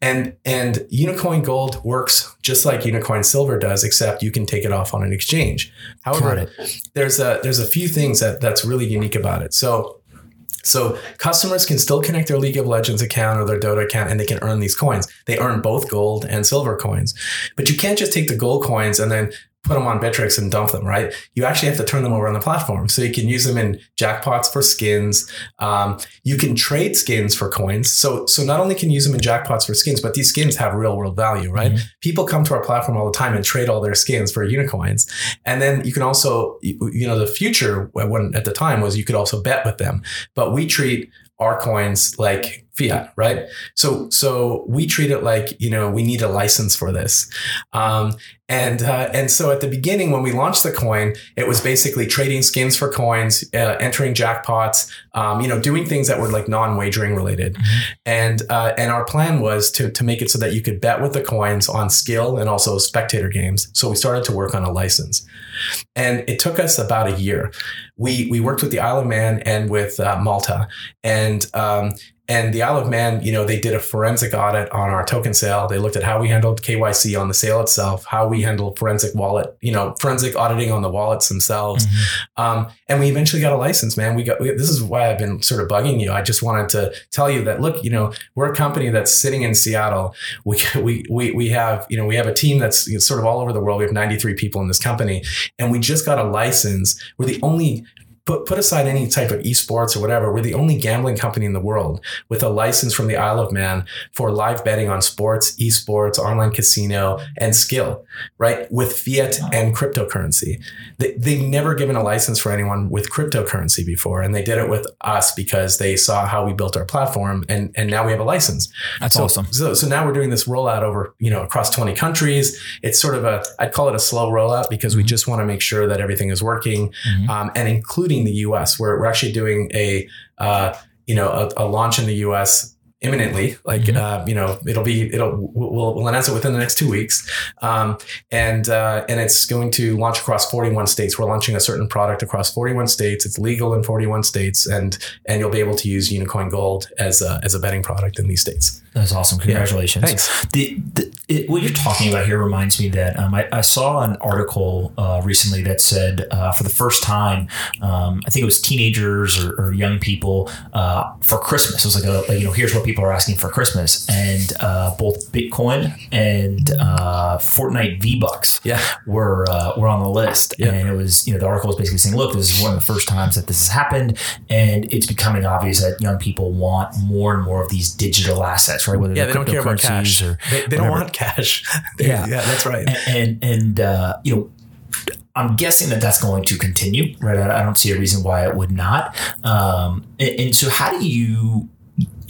Speaker 2: And and Unikoin Gold works just like Unikoin Silver does, except you can take it off on an exchange. However, there's a there's a few things that that's really unique about it. So so customers can still connect their League of Legends account or their Dota account and they can earn these coins. They earn both gold and silver coins. But you can't just take the gold coins and then put them on Bittrex and dump them, right? You actually have to turn them over on the platform. So you can use them in jackpots for skins. Um, you can trade skins for coins. So, so not only can you use them in jackpots for skins, but these skins have real world value, right?
Speaker 1: Mhm.
Speaker 2: People come to our platform all the time and trade all their skins for Unikoins. And then you can also, you you know, the future when at the time was you could also bet with them, but we treat our coins like fiat, right? So, so we treat it like, you know, we need a license for this. Um, and, uh, and so at the beginning, when we launched the coin, it was basically trading skins for coins, uh, entering jackpots, um, you know, doing things that were like non-wagering related. And, uh, and our plan was to, to make it so that you could bet with the coins on skill and also spectator games. So we started to work on a license and it took us about a year. We, we worked with the Isle of Man and with uh, Malta and, um, and the Isle of Man, you know, they did a forensic audit on our token sale. They looked at how we handled KYC on the sale itself, how we handled forensic wallet, you know, forensic auditing on the wallets themselves. Um, and we eventually got a license, man. We got, we, this is why I've been sort of bugging you. I just wanted to tell you that, look, you know, we're a company that's sitting in Seattle. We, we, we, we have, you know, we have a team that's sort of all over the world. We have 93 people in this company and we just got a license. We're the only put, put aside any type of esports or whatever, we're the only gambling company in the world with a license from the Isle of Man for live betting on sports, esports, online casino, and skill, right? With fiat and cryptocurrency. They, they've never given a license for anyone with cryptocurrency before. And they did it with us because they saw how we built our platform and, and now we have a license.
Speaker 1: That's
Speaker 2: so,
Speaker 1: awesome.
Speaker 2: So, so now we're doing this rollout over, you know, across 20 countries. It's sort of a, I'd call it a slow rollout because we just want to make sure that everything is working
Speaker 1: Mhm.
Speaker 2: um, and including the US. We're, we're actually doing a, uh, you know, a, a launch in the US imminently. Like,
Speaker 1: Mhm.
Speaker 2: uh, you know, it'll be, it'll, we'll, we'll announce it within the next two weeks. Um, and, uh, and it's going to launch across 41 states. We're launching a certain product across 41 states. It's legal in 41 states and, and you'll be able to use Unikoin Gold as a, as a betting product in these states.
Speaker 1: That's awesome. Congratulations.
Speaker 2: Thanks.
Speaker 1: The, the, it, what you're talking about here reminds me that um, I, I saw an article uh, recently that said uh, for the first time, um, I think it was teenagers or, or young people uh, for Christmas. It was like, a, you know, here's what people are asking for Christmas. And uh, both Bitcoin and uh, Fortnite V Bucks
Speaker 2: Yeah.
Speaker 1: were uh, were on the list,
Speaker 2: Yeah.
Speaker 1: and it was you know the article was basically saying, look, this is one of the first times that this has happened, and it's becoming obvious that young people want more and more of these digital assets, right? Whether
Speaker 2: Yeah.
Speaker 1: they're
Speaker 2: They don't care about cash.
Speaker 1: or
Speaker 2: They, they don't want cash. They-
Speaker 1: Yeah.
Speaker 2: yeah. That's right.
Speaker 1: and and, and uh, you know. I'm guessing that that's going to continue, right? I, I don't see a reason why it would not. Um, and, and so, how do you,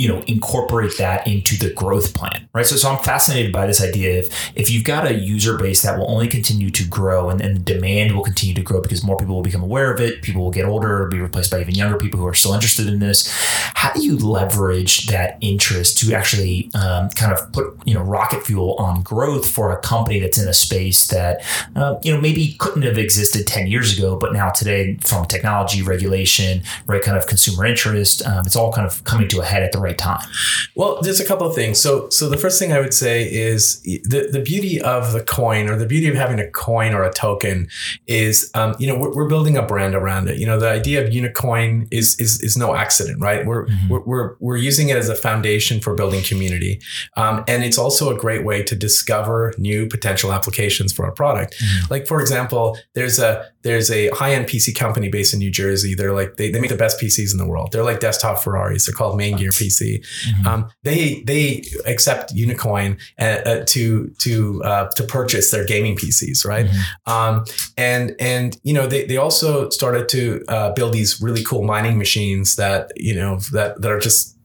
Speaker 1: you know, incorporate that into the growth plan, right? So, so I'm fascinated by this idea of if you've got a user base that will only continue to grow and, and the demand will continue to grow because more people will become aware of it, people will get older, be replaced by even younger people who are still interested in this. How do you leverage that interest to actually um, kind of put, you know, rocket fuel on growth for a company that's in a space that, uh, you know, maybe couldn't have existed 10 years ago, but now today from technology, regulation, right, kind of consumer interest, um, it's all kind of coming to a head at the right right time?
Speaker 2: Well, there's a couple of things. So, so the first thing I would say is the, the beauty of the coin or the beauty of having a coin or a token is, um, you know, we're, we're, building a brand around it. You know, the idea of Unikoin is, is, is no accident, right? We're, mm-hmm. we're, we're, we're, using it as a foundation for building community. Um, and it's also a great way to discover new potential applications for our product. Mm-hmm. Like, for example, there's a, there's a high end PC company based in New Jersey. They're like, they, they make the best PCs in the world. They're like desktop Ferraris. They're called Maingear Mm-hmm. Um, they they accept Unikoin uh, uh, to to uh, to purchase their gaming PCs, right? Mm-hmm. Um, and and you know they they also started to uh, build these really cool mining machines that you know that that are just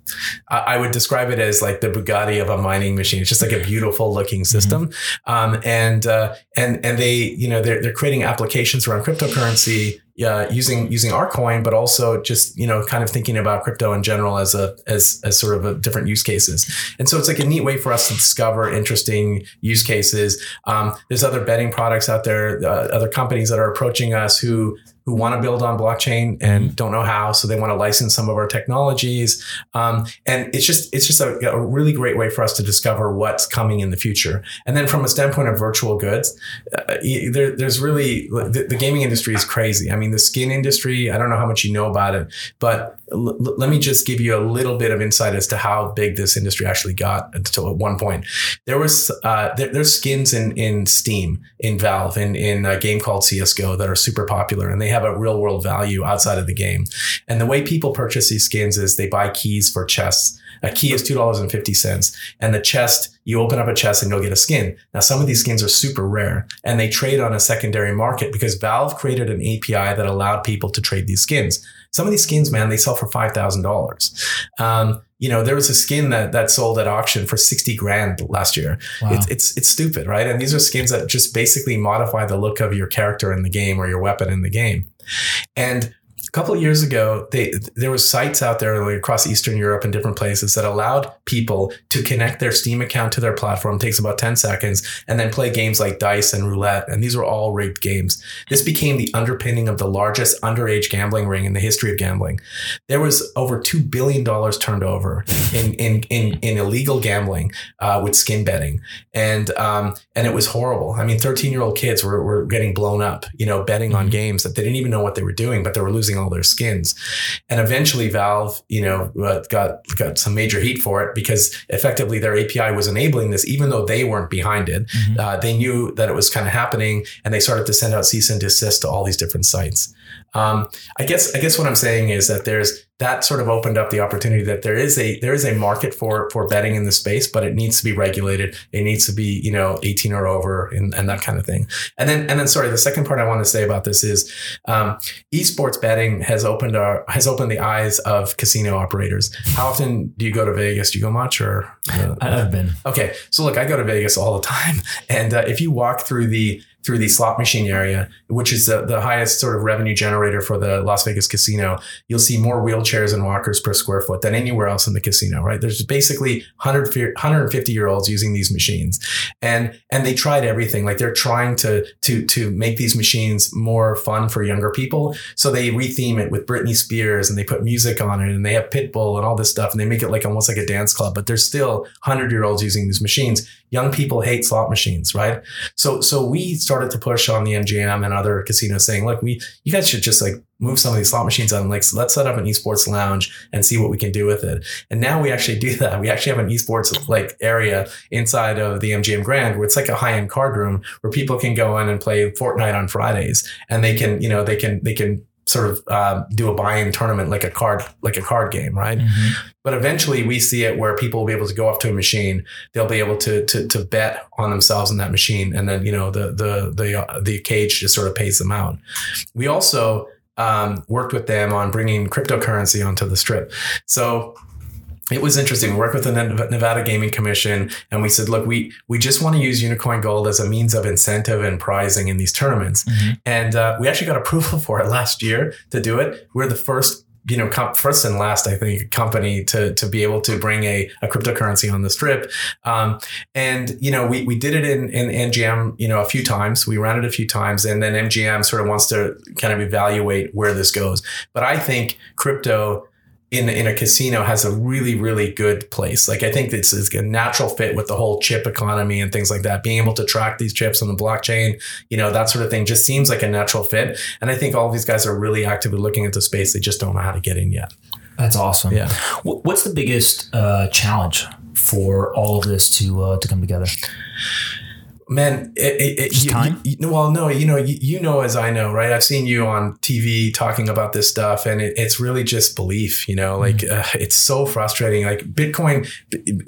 Speaker 2: I would describe it as like the Bugatti of a mining machine. It's just like a beautiful looking system, mm-hmm. um, and uh, and and they you know they're they're creating applications around cryptocurrency uh, using using our coin, but also just you know kind of thinking about crypto in general as a as as sort of a different use cases. And so it's like a neat way for us to discover interesting use cases. Um, there's other betting products out there, uh, other companies that are approaching us who who want to build on blockchain and mm-hmm. don't know how, so they want to license some of our technologies. Um, and it's just it's just a, a, really great way for us to discover what's coming in the future. And then from a standpoint of virtual goods, uh, there, there's really the, the, gaming industry is crazy. I mean, the skin industry. I don't know how much you know about it, but l- let me just give you a little bit of insight as to how big this industry actually got until at one point. There was uh, there, there's skins in in Steam, in Valve, in in a game called CS:GO that are super popular, and they have a real world value outside of the game. And the way people purchase these skins is they buy keys for chests. A key is $2.50 and the chest, you open up a chest and you'll get a skin. Now, some of these skins are super rare and they trade on a secondary market because Valve created an API that allowed people to trade these skins. Some of these skins, man, they sell for $5,000. Um, you know, there was a skin that, that sold at auction for 60 grand last year. Wow. It's, it's, it's stupid, right? And these are skins that just basically modify the look of your character in the game or your weapon in the game. And couple of years ago, they, there was sites out there like across Eastern Europe and different places that allowed people to connect their Steam account to their platform. It takes about 10 seconds and then play games like dice and roulette. And these were all rigged games. This became the underpinning of the largest underage gambling ring in the history of gambling. There was over $2 billion turned over in, in, in, in illegal gambling, uh, with skin betting. And, um, and it was horrible. I mean, 13 year old kids were, were getting blown up, you know, betting on mm-hmm. games that they didn't even know what they were doing, but they were losing all their skins. And eventually Valve, you know, uh, got, got some major heat for it because effectively their API was enabling this, even though they weren't behind it. Mm-hmm. Uh, they knew that it was kind of happening and they started to send out cease and desist to all these different sites. Um, I guess I guess what I'm saying is that there's that sort of opened up the opportunity that there is a there is a market for for betting in the space, but it needs to be regulated. It needs to be you know 18 or over and, and that kind of thing. And then and then sorry, the second part I want to say about this is um, esports betting has opened our has opened the eyes of casino operators. How often do you go to Vegas? Do you go much or?
Speaker 1: Uh, I've been.
Speaker 2: Okay, so look, I go to Vegas all the time, and uh, if you walk through the through the slot machine area, which is the, the highest sort of revenue generator for the Las Vegas casino, you'll see more wheelchairs and walkers per square foot than anywhere else in the casino, right? There's basically 100, 150 year olds using these machines and, and they tried everything. Like they're trying to, to, to make these machines more fun for younger people. So they retheme it with Britney Spears and they put music on it and they have Pitbull and all this stuff and they make it like almost like a dance club, but there's still 100 year olds using these machines. Young people hate slot machines, right? So, so we started to push on the MGM and other casinos saying, look, we, you guys should just like move some of these slot machines on. Like, let's set up an esports lounge and see what we can do with it. And now we actually do that. We actually have an esports like area inside of the MGM Grand where it's like a high end card room where people can go in and play Fortnite on Fridays and they can, you know, they can, they can sort of uh, do a buy-in tournament like a card like a card game, right? Mm-hmm. But eventually, we see it where people will be able to go up to a machine, they'll be able to to, to bet on themselves in that machine, and then you know the the the uh, the cage just sort of pays them out. We also um, worked with them on bringing cryptocurrency onto the strip, so it was interesting. We worked with the Nevada Gaming Commission and we said, look, we, we just want to use Unikoin Gold as a means of incentive and prizing in these tournaments. Mm-hmm. And uh, we actually got approval for it last year to do it. We're the first you know, first and last, I think, company to to be able to bring a, a cryptocurrency on the strip. Um, and you know, we we did it in in MGM, you know, a few times. We ran it a few times, and then MGM sort of wants to kind of evaluate where this goes. But I think crypto in in a casino has a really really good place. Like I think it's, it's a natural fit with the whole chip economy and things like that. Being able to track these chips on the blockchain, you know, that sort of thing just seems like a natural fit. And I think all these guys are really actively looking at the space. They just don't know how to get in yet.
Speaker 1: That's awesome.
Speaker 2: Yeah.
Speaker 1: What's the biggest uh, challenge for all of this to uh, to come together?
Speaker 2: Man, it, it, it, you-
Speaker 1: time?
Speaker 2: you- you- well, no, you know, you, you know, as I know, right? I've seen you on TV talking about this stuff, and it, it's really just belief. You know, like
Speaker 1: Mm-hmm.
Speaker 2: uh, it's so frustrating. Like Bitcoin,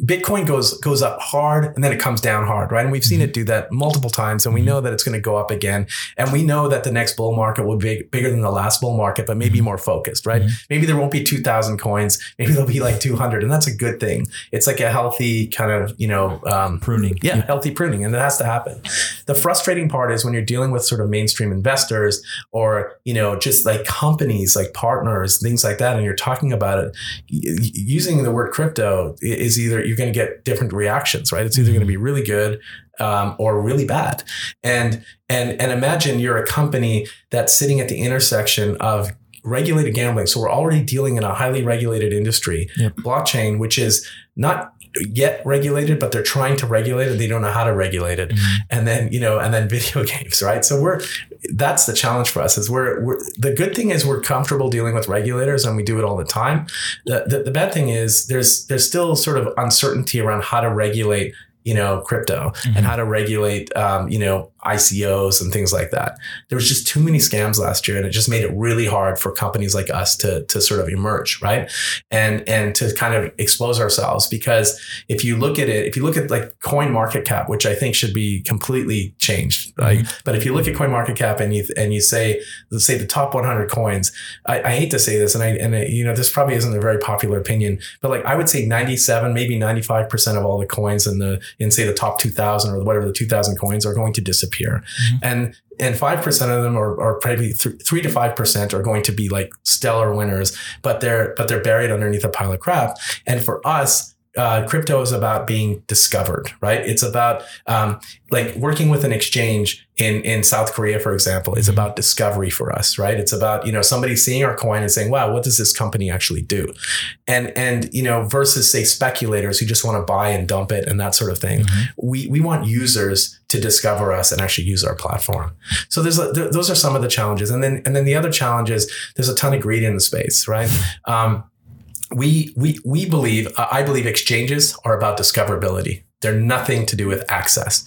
Speaker 2: Bitcoin goes goes up hard, and then it comes down hard, right? And we've
Speaker 1: Mm-hmm.
Speaker 2: seen it do that multiple times, and we know that it's going to go up again, and we know that the next bull market will be bigger than the last bull market, but
Speaker 1: Mm-hmm.
Speaker 2: maybe more focused, right? Maybe there won't be two thousand coins, maybe there'll be like two hundred, and that's a good thing. It's like a healthy kind of you know um,
Speaker 1: Pruning.
Speaker 2: yeah, healthy pruning, and it has to happen. The frustrating part is when you're dealing with sort of mainstream investors or you know just like companies, like partners, things like that, and you're talking about it using the word crypto is either you're going to get different reactions, right? It's either going to be really good um, or really bad, and and and imagine you're a company that's sitting at the intersection of regulated gambling. So we're already dealing in a highly regulated industry,
Speaker 1: Yep.
Speaker 2: blockchain, which is not yet regulated, but they're trying to regulate it. They don't know how to regulate it. Mm-hmm. And then, you know, and then video games, right? So we're, that's the challenge for us is we're, we're the good thing is we're comfortable dealing with regulators and we do it all the time. The, the, the bad thing is there's, there's still sort of uncertainty around how to regulate you know, crypto and how to regulate, um, you know, ICOs and things like that. There was just too many scams last year, and it just made it really hard for companies like us to to sort of emerge, right? And and to kind of expose ourselves because if you look at it, if you look at like Coin Market Cap, which I think should be completely changed, right? But if you look at Coin Market Cap and you and you say let's say the top 100 coins, I, I hate to say this, and I and I, you know this probably isn't a very popular opinion, but like I would say 97, maybe 95 percent of all the coins in the in say the top 2,000 or whatever the 2,000 coins are going to disappear, mm-hmm. and and five percent of them, are, or probably th- three to five percent, are going to be like stellar winners, but they're but they're buried underneath a pile of crap. And for us, uh, crypto is about being discovered, right? It's about um, like working with an exchange in in South Korea, for example, is about discovery for us, right? It's about you know somebody seeing our coin and saying, "Wow, what does this company actually do?" And and you know versus say speculators who just want to buy and dump it and that sort of thing. We we want users to discover us and actually use our platform. So there's a, th- those are some of the challenges, and then and then the other challenge is there's a ton of greed in the space, right? Um, we we we believe I believe exchanges are about discoverability. They're nothing to do with access.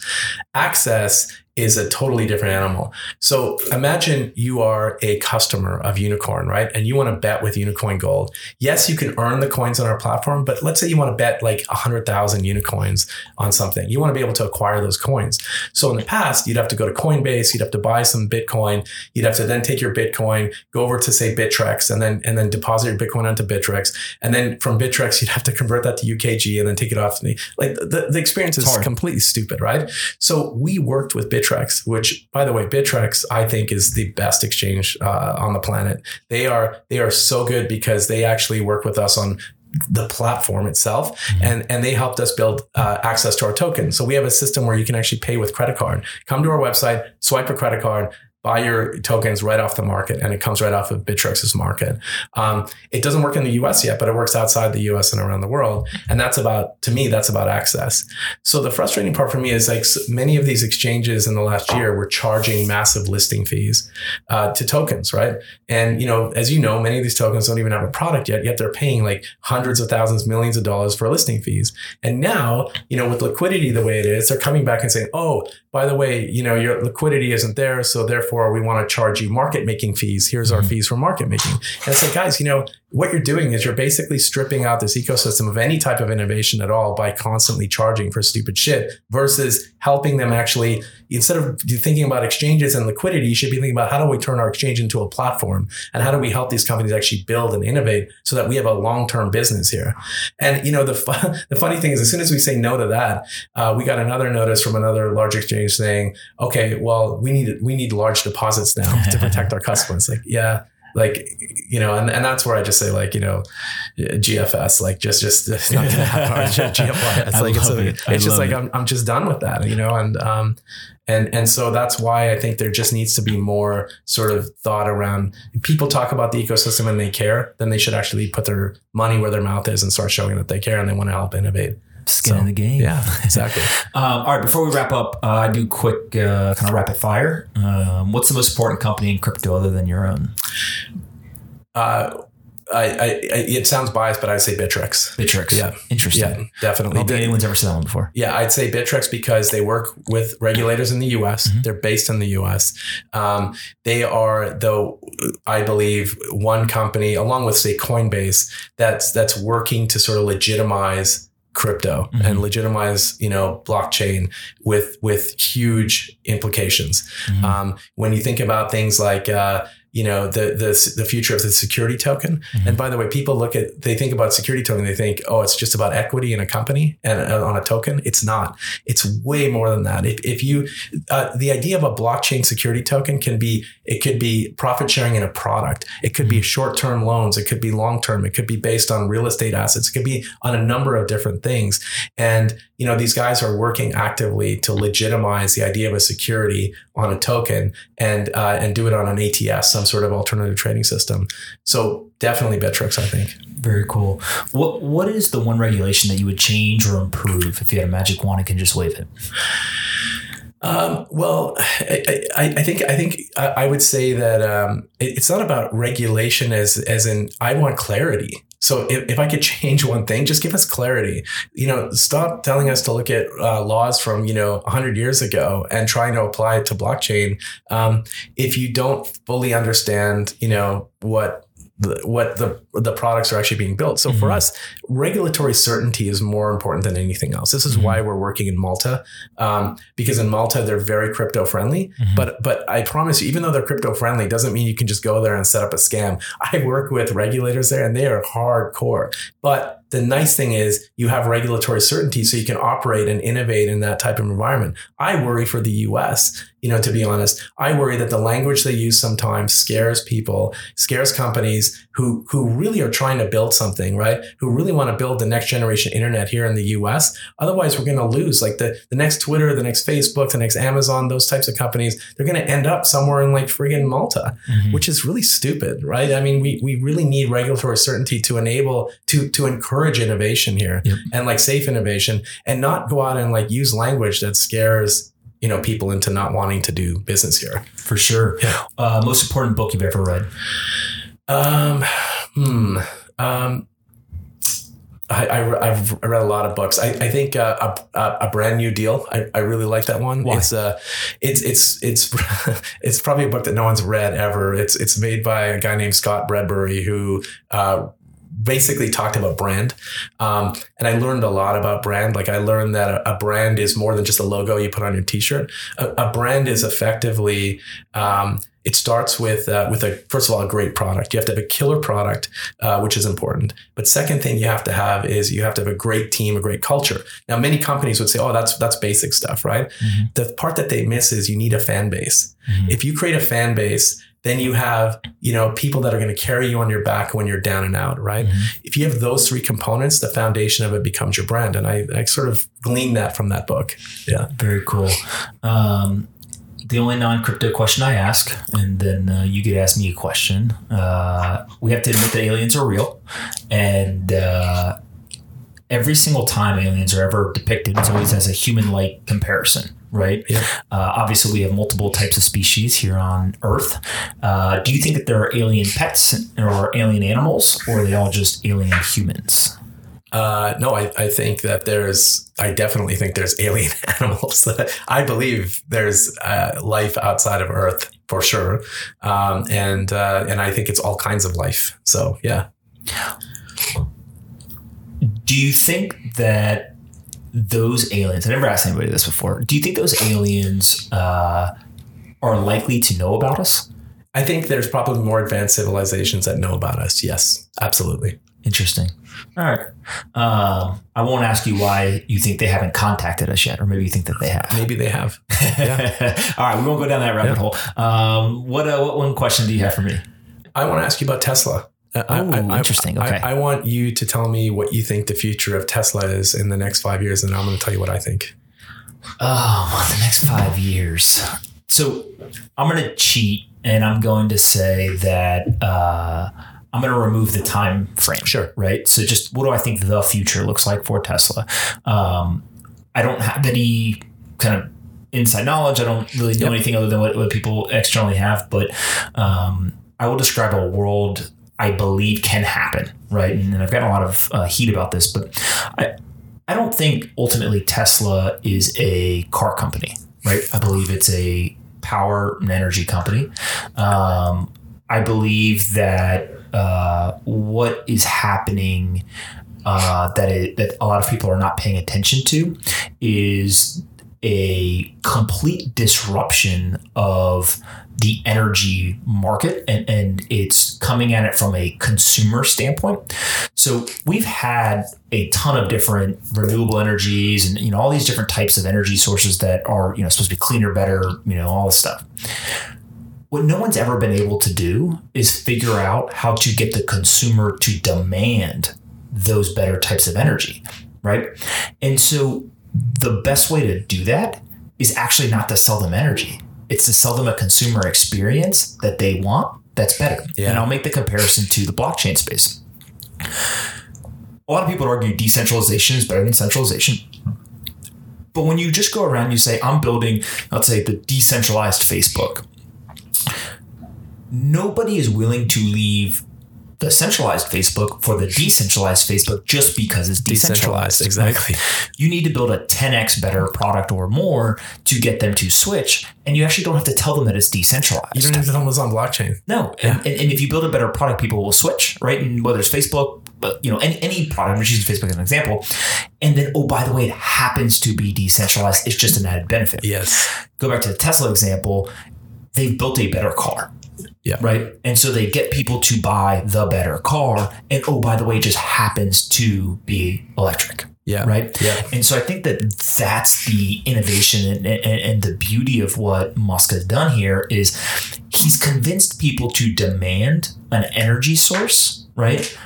Speaker 2: Access is a totally different animal. So imagine you are a customer of Unikrn, right? And you want to bet with Unikoin Gold. Yes, you can earn the coins on our platform, but let's say you want to bet like 100,000 Unikoins on something. You want to be able to acquire those coins. So in the past, you'd have to go to Coinbase, you'd have to buy some Bitcoin, you'd have to then take your Bitcoin, go over to say Bittrex, and then and then deposit your Bitcoin onto Bittrex, And then from Bittrex you'd have to convert that to UKG and then take it off. Like the, the experience is completely stupid, right? So we worked with Bittrex, which by the way, Bittrex I think is the best exchange uh, on the planet. They are they are so good because they actually work with us on the platform itself and and they helped us build uh, access to our token. So we have a system where you can actually pay with credit card. Come to our website swipe a credit card buy your tokens right off the market and it comes right off of Bittrex's market. Um, it doesn't work in the US yet, but it works outside the US and around the world. And that's about, to me, that's about access. So the frustrating part for me is like many of these exchanges in the last year were charging massive listing fees uh, to tokens, right? And, you know, as you know, many of these tokens don't even have a product yet, yet they're paying like hundreds of thousands, millions of dollars for listing fees. And now, you know, with liquidity the way it is, they're coming back and saying, oh, by the way, you know, your liquidity isn't there. So therefore, we want to charge you market making fees. Here's our mm-hmm. fees for market making. And it's like, guys, you know, what you're doing is you're basically stripping out this ecosystem of any type of innovation at all by constantly charging for stupid shit versus helping them actually, instead of thinking about exchanges and liquidity, you should be thinking about how do we turn our exchange into a platform and how do we help these companies actually build and innovate so that we have a long-term business here. And, you know, the, the funny thing is as soon as we say no to that, uh, we got another notice from another large exchange saying, okay, well, we need, we need large deposits now to protect our customers. Like, yeah, like you know, and, and that's where I just say like you know, GFS like just just it's not gonna happen. GFY. It's
Speaker 4: I
Speaker 2: like it's, a-
Speaker 4: it.
Speaker 2: It's just like
Speaker 4: it.
Speaker 2: I'm I'm just done with that, you know, and um and and so that's why I think there just needs to be more sort of thought around. People talk about the ecosystem and they care, then they should actually put their money where their mouth is and start showing that they care and they want to help innovate.
Speaker 1: Skin
Speaker 2: So,
Speaker 1: in the game.
Speaker 2: Yeah, exactly.
Speaker 1: Um, all right. Before we wrap up, uh, I do quick uh, kind of rapid fire. Um, what's the most important company in crypto other than your own?
Speaker 2: uh, I, I, I it sounds biased, but I'd say Bittrex.
Speaker 1: Bittrex.
Speaker 2: Yeah.
Speaker 1: Interesting.
Speaker 2: Yeah,
Speaker 1: I
Speaker 2: definitely.
Speaker 1: don't think anyone's ever seen that one before.
Speaker 2: Yeah, I'd say Bittrex because they work with regulators in the U.S.
Speaker 1: Mm-hmm.
Speaker 2: They're based in the U.S. Um, they are, though, I believe, one company along with say Coinbase that's that's working to sort of legitimize crypto
Speaker 1: Mhm.
Speaker 2: and legitimize you know blockchain with with huge implications.
Speaker 1: Mhm.
Speaker 2: Um, when you think about things like uh, you know the the the future of the security token,
Speaker 1: Mhm.
Speaker 2: and by the way, people look at they think about security token, they think oh it's just about equity in a company and uh, on a token. It's not. It's way more than that. If if you uh, the idea of a blockchain security token can be it could be profit sharing in a product. It could be short term loans. It could be long term. It could be based on real estate assets. It could be on a number of different things. And you know these guys are working actively to legitimize the idea of a security on a token and uh, and do it on an ATS, some sort of alternative trading system. So definitely Bittrex, I think.
Speaker 1: Very cool. What What is the one regulation that you would change or improve if you had a magic wand and can just wave it?
Speaker 2: Um, well, I, I, I think I think I I would say that um, it- it's not about regulation as as in I want clarity. So if, if I could change one thing, just give us clarity. You know, stop telling us to look at uh, laws from you know 100 years ago and trying to apply it to blockchain. Um, if you don't fully understand, you know what the, what the the products are actually being built. So for
Speaker 1: Mhm.
Speaker 2: us, regulatory certainty is more important than anything else. This is
Speaker 1: Mhm.
Speaker 2: why we're working in Malta, um, because in Malta they're very crypto friendly.
Speaker 1: Mhm.
Speaker 2: But but I promise you, even though they're crypto friendly, doesn't mean you can just go there and set up a scam. I work with regulators there, and they are hardcore. But the nice thing is you have regulatory certainty, so you can operate and innovate in that type of environment. I worry for the U.S. You know, to be honest, I worry that the language they use sometimes scares people, scares companies who who really are trying to build something, right? Who really want to build the next generation internet here in the US. Otherwise, we're going to lose like the, the next Twitter, the next Facebook, the next Amazon, those types of companies. They're going to end up somewhere in like friggin' Malta,
Speaker 1: Mhm.
Speaker 2: which is really stupid, right? I mean, we, we really need regulatory certainty to enable, to, to encourage innovation here
Speaker 1: Yep.
Speaker 2: and like safe innovation and not go out and like use language that scares, you know, people into not wanting to do business here.
Speaker 1: For sure.
Speaker 2: Yeah.
Speaker 1: Uh, most important book you've ever read?
Speaker 2: Um, hmm. Um, I, I, have read a lot of books. I, I think uh, a, a brand new deal. I, I really like that one.
Speaker 1: Why?
Speaker 2: It's uh, it's it's it's it's probably a book that no one's read ever. It's it's made by a guy named Scott Bradbury who uh, basically talked about brand. Um, and I learned a lot about brand. Like I learned that a, a brand is more than just a logo you put on your t-shirt. A, a brand is effectively, um, it starts with uh, with a first of all a great product. You have to have a killer product, uh, which is important. But second thing you have to have is you have to have a great team, a great culture. Now many companies would say, "Oh, that's that's basic stuff, right?"
Speaker 1: Mhm.
Speaker 2: The part that they miss is you need a fan base.
Speaker 1: Mhm.
Speaker 2: If you create a fan base, then you have you know people that are going to carry you on your back when you're down and out, right?
Speaker 1: Mhm.
Speaker 2: If you have those three components, the foundation of it becomes your brand. And I, I sort of gleaned that from that book. Yeah.
Speaker 1: Very cool. Um, the only non crypto question I ask, and then uh, you could ask me a question. Uh, we have to admit that aliens are real, and uh, every single time aliens are ever depicted, it's always as a human like comparison. Right.
Speaker 2: Yeah.
Speaker 1: Uh, obviously, we have multiple types of species here on Earth. Uh, do you think that there are alien pets or alien animals, or are they all just alien humans?
Speaker 2: Uh, no, I, I think that there's, I definitely think there's alien animals. I believe there's uh, life outside of Earth for sure. Um, and, uh, and I think it's all kinds of life. So yeah.
Speaker 1: Do you think that those aliens, I never asked anybody this before, do you think those aliens uh, are likely to know about us?
Speaker 2: I think there's probably more advanced civilizations that know about us. Yes, absolutely.
Speaker 1: Interesting. All right. Um, I won't ask you why you think they haven't contacted us yet, or maybe you think that they have.
Speaker 2: Maybe they have.
Speaker 1: All right, we won't go down that rabbit hole. Um, what uh, what one question do you have for me?
Speaker 2: I want to ask you about Tesla. Uh, I-
Speaker 1: Oh,
Speaker 2: I- I-
Speaker 1: interesting. Okay.
Speaker 2: I, want you to tell me what you think the future of Tesla is in the next five years, and I'm going to tell you what I think.
Speaker 1: Oh, the next five years. So I'm going to cheat and I'm going to say that uh, I'm going to remove the time frame.
Speaker 2: Sure.
Speaker 1: Right. So just what do I think the future looks like for Tesla? Um, I don't have any kind of inside knowledge. I don't really know
Speaker 2: Yep.
Speaker 1: anything other than what, what people externally have, but um, I will describe a world I believe can happen. Right. And, I've gotten a lot of uh, heat about this, but I, I don't think ultimately Tesla is a car company, right? I believe it's a power and energy company. Um, I believe that uh, what is happening uh, that it, that a lot of people are not paying attention to is a complete disruption of the energy market and, and it's coming at it from a consumer standpoint. So we've had a ton of different renewable energies and you know all these different types of energy sources that are you know supposed to be cleaner, better, you know all this stuff. What no one's ever been able to do is figure out how to get the consumer to demand those better types of energy, right? And so the best way to do that is actually not to sell them energy. It's to sell them a consumer experience that they want that's better.
Speaker 2: Yeah.
Speaker 1: And I'll make the comparison to the blockchain space. A lot of people argue decentralization is better than centralization. But when you just go around and you say, I'm building, let's say, the decentralized Facebook, nobody is willing to leave the centralized Facebook for the decentralized Facebook just because it's decentralized.
Speaker 2: exactly.
Speaker 1: You need to build a 10x better product or more to get them to switch, and you actually don't have to tell them that it's decentralized.
Speaker 2: You don't have to tell them it's on blockchain.
Speaker 1: No, and, and, and if you build a better product, people will switch, right? And whether it's Facebook, but you know, any, any product, I'm just using Facebook as an example. And then, oh, by the way, it happens to be decentralized. It's just an added benefit.
Speaker 2: Yes.
Speaker 1: Go back to the Tesla example. They've built a better car.
Speaker 2: Yeah.
Speaker 1: Right. And so they get people to buy the better car. And oh, by the way, it just happens to be electric
Speaker 2: Yeah.
Speaker 1: right?
Speaker 2: Yeah.
Speaker 1: And so I think that that's the innovation and, and, and the beauty of what Musk has done here is he's convinced people to demand an energy source, right?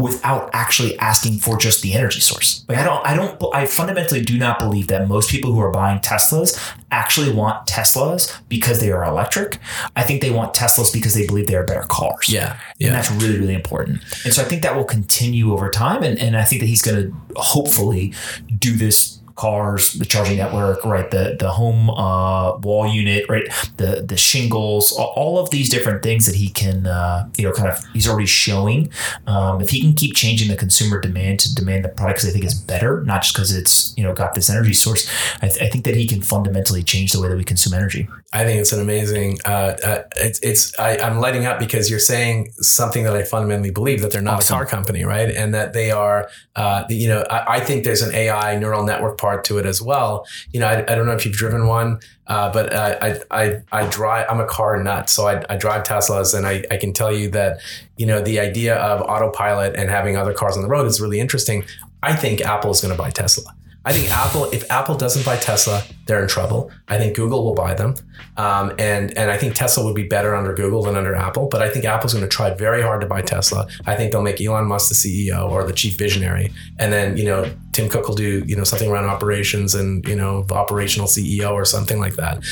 Speaker 1: Without actually asking for just the energy source. Like I don't, I don't, I fundamentally do not believe that most people who are buying Teslas actually want Teslas because they are electric. I think they want Teslas because they believe they are better cars.
Speaker 2: Yeah.
Speaker 1: And that's really, really important. And so I think that will continue over time. And, and I think that he's going to hopefully do this cars, the charging network, right? The the home uh, wall unit, right? The the shingles, all of these different things that he can, uh, you know, kind of he's already showing. Um, if he can keep changing the consumer demand to demand the products they think is better, not just because it's you know got this energy source, I, th- I think that he can fundamentally change the way that we consume energy.
Speaker 2: I think it's an amazing. Uh, uh, it's it's. I, I'm lighting up because you're saying something that I fundamentally believe that they're not
Speaker 1: Awesome.
Speaker 2: a car company, right? And that they are. Uh, you know, I, I think there's an AI neural network part to it as well. You know, I, I don't know if you've driven one, uh, but I I I drive. I'm a car nut, so I, I drive Teslas, and I I can tell you that you know the idea of autopilot and having other cars on the road is really interesting. I think Apple is going to buy Tesla. I think Apple, if Apple doesn't buy Tesla, they're in trouble. I think Google will buy them, um, and and I think Tesla would be better under Google than under Apple. But I think Apple's going to try very hard to buy Tesla. I think they'll make Elon Musk the CEO or the chief visionary, and then you know Tim Cook will do you know something around operations and you know operational CEO or something like that.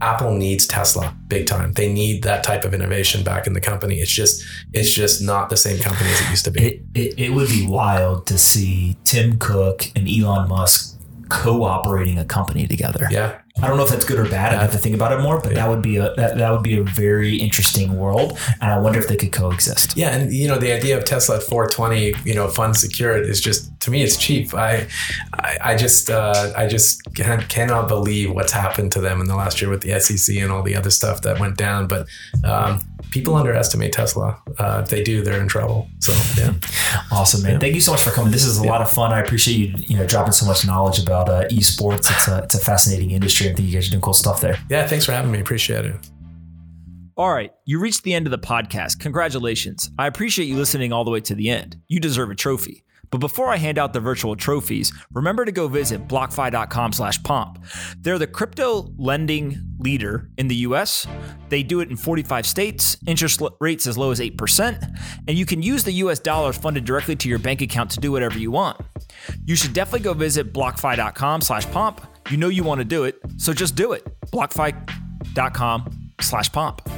Speaker 2: Apple needs Tesla big time. They need that type of innovation back in the company. It's just it's just not the same company as it used to be.
Speaker 1: It, it, it would be wild to see Tim Cook and Elon Musk co-operating a company together.
Speaker 2: yeah.
Speaker 1: I don't know if that's good or bad. I have to think about it more, but that would be a that, that would be a very interesting world, and I wonder if they could coexist.
Speaker 2: Yeah, and you know the idea of Tesla at 420, you know, fund secured is just to me it's cheap. I, I, I just, uh, I just can, cannot believe what's happened to them in the last year with the SEC and all the other stuff that went down. But um, people underestimate Tesla. Uh, if they do, they're in trouble. So yeah,
Speaker 1: Awesome, man! Thank you so much for coming. This is a lot of fun. I appreciate you, you know, dropping so much knowledge about uh, esports. It's a it's a fascinating industry. I think you guys are doing cool stuff there.
Speaker 2: yeah. Thanks for having me. Appreciate it.
Speaker 4: All right, you reached the end of the podcast. Congratulations. I appreciate you listening all the way to the end. You deserve a trophy. But before I hand out the virtual trophies, remember to go visit blockfi.com slash pomp. They're the crypto lending
Speaker 3: leader in the US. They do it in 45 states, interest rates as low as 8%, and you can use the US dollars funded directly to your bank account to do whatever you want. You should definitely go visit blockfi.com slash pomp. You know you want to do it, so just do it. blockfi.com slash pomp.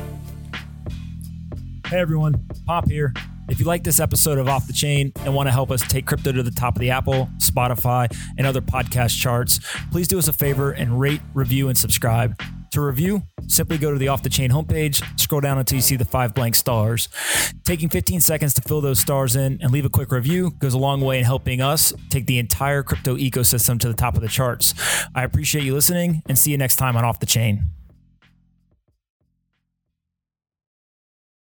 Speaker 1: Hey everyone, Pomp here. If you like this episode of Off the Chain and want to help us take crypto to the top of the Apple, Spotify, and other podcast charts, please do us a favor and rate, review, and subscribe. To review, simply go to the Off the Chain homepage, scroll down until you see the five blank stars. Taking 15 seconds to fill those stars in and leave a quick review goes a long way in helping us take the entire crypto ecosystem to the top of the charts. I appreciate you listening and see you next time on Off the Chain.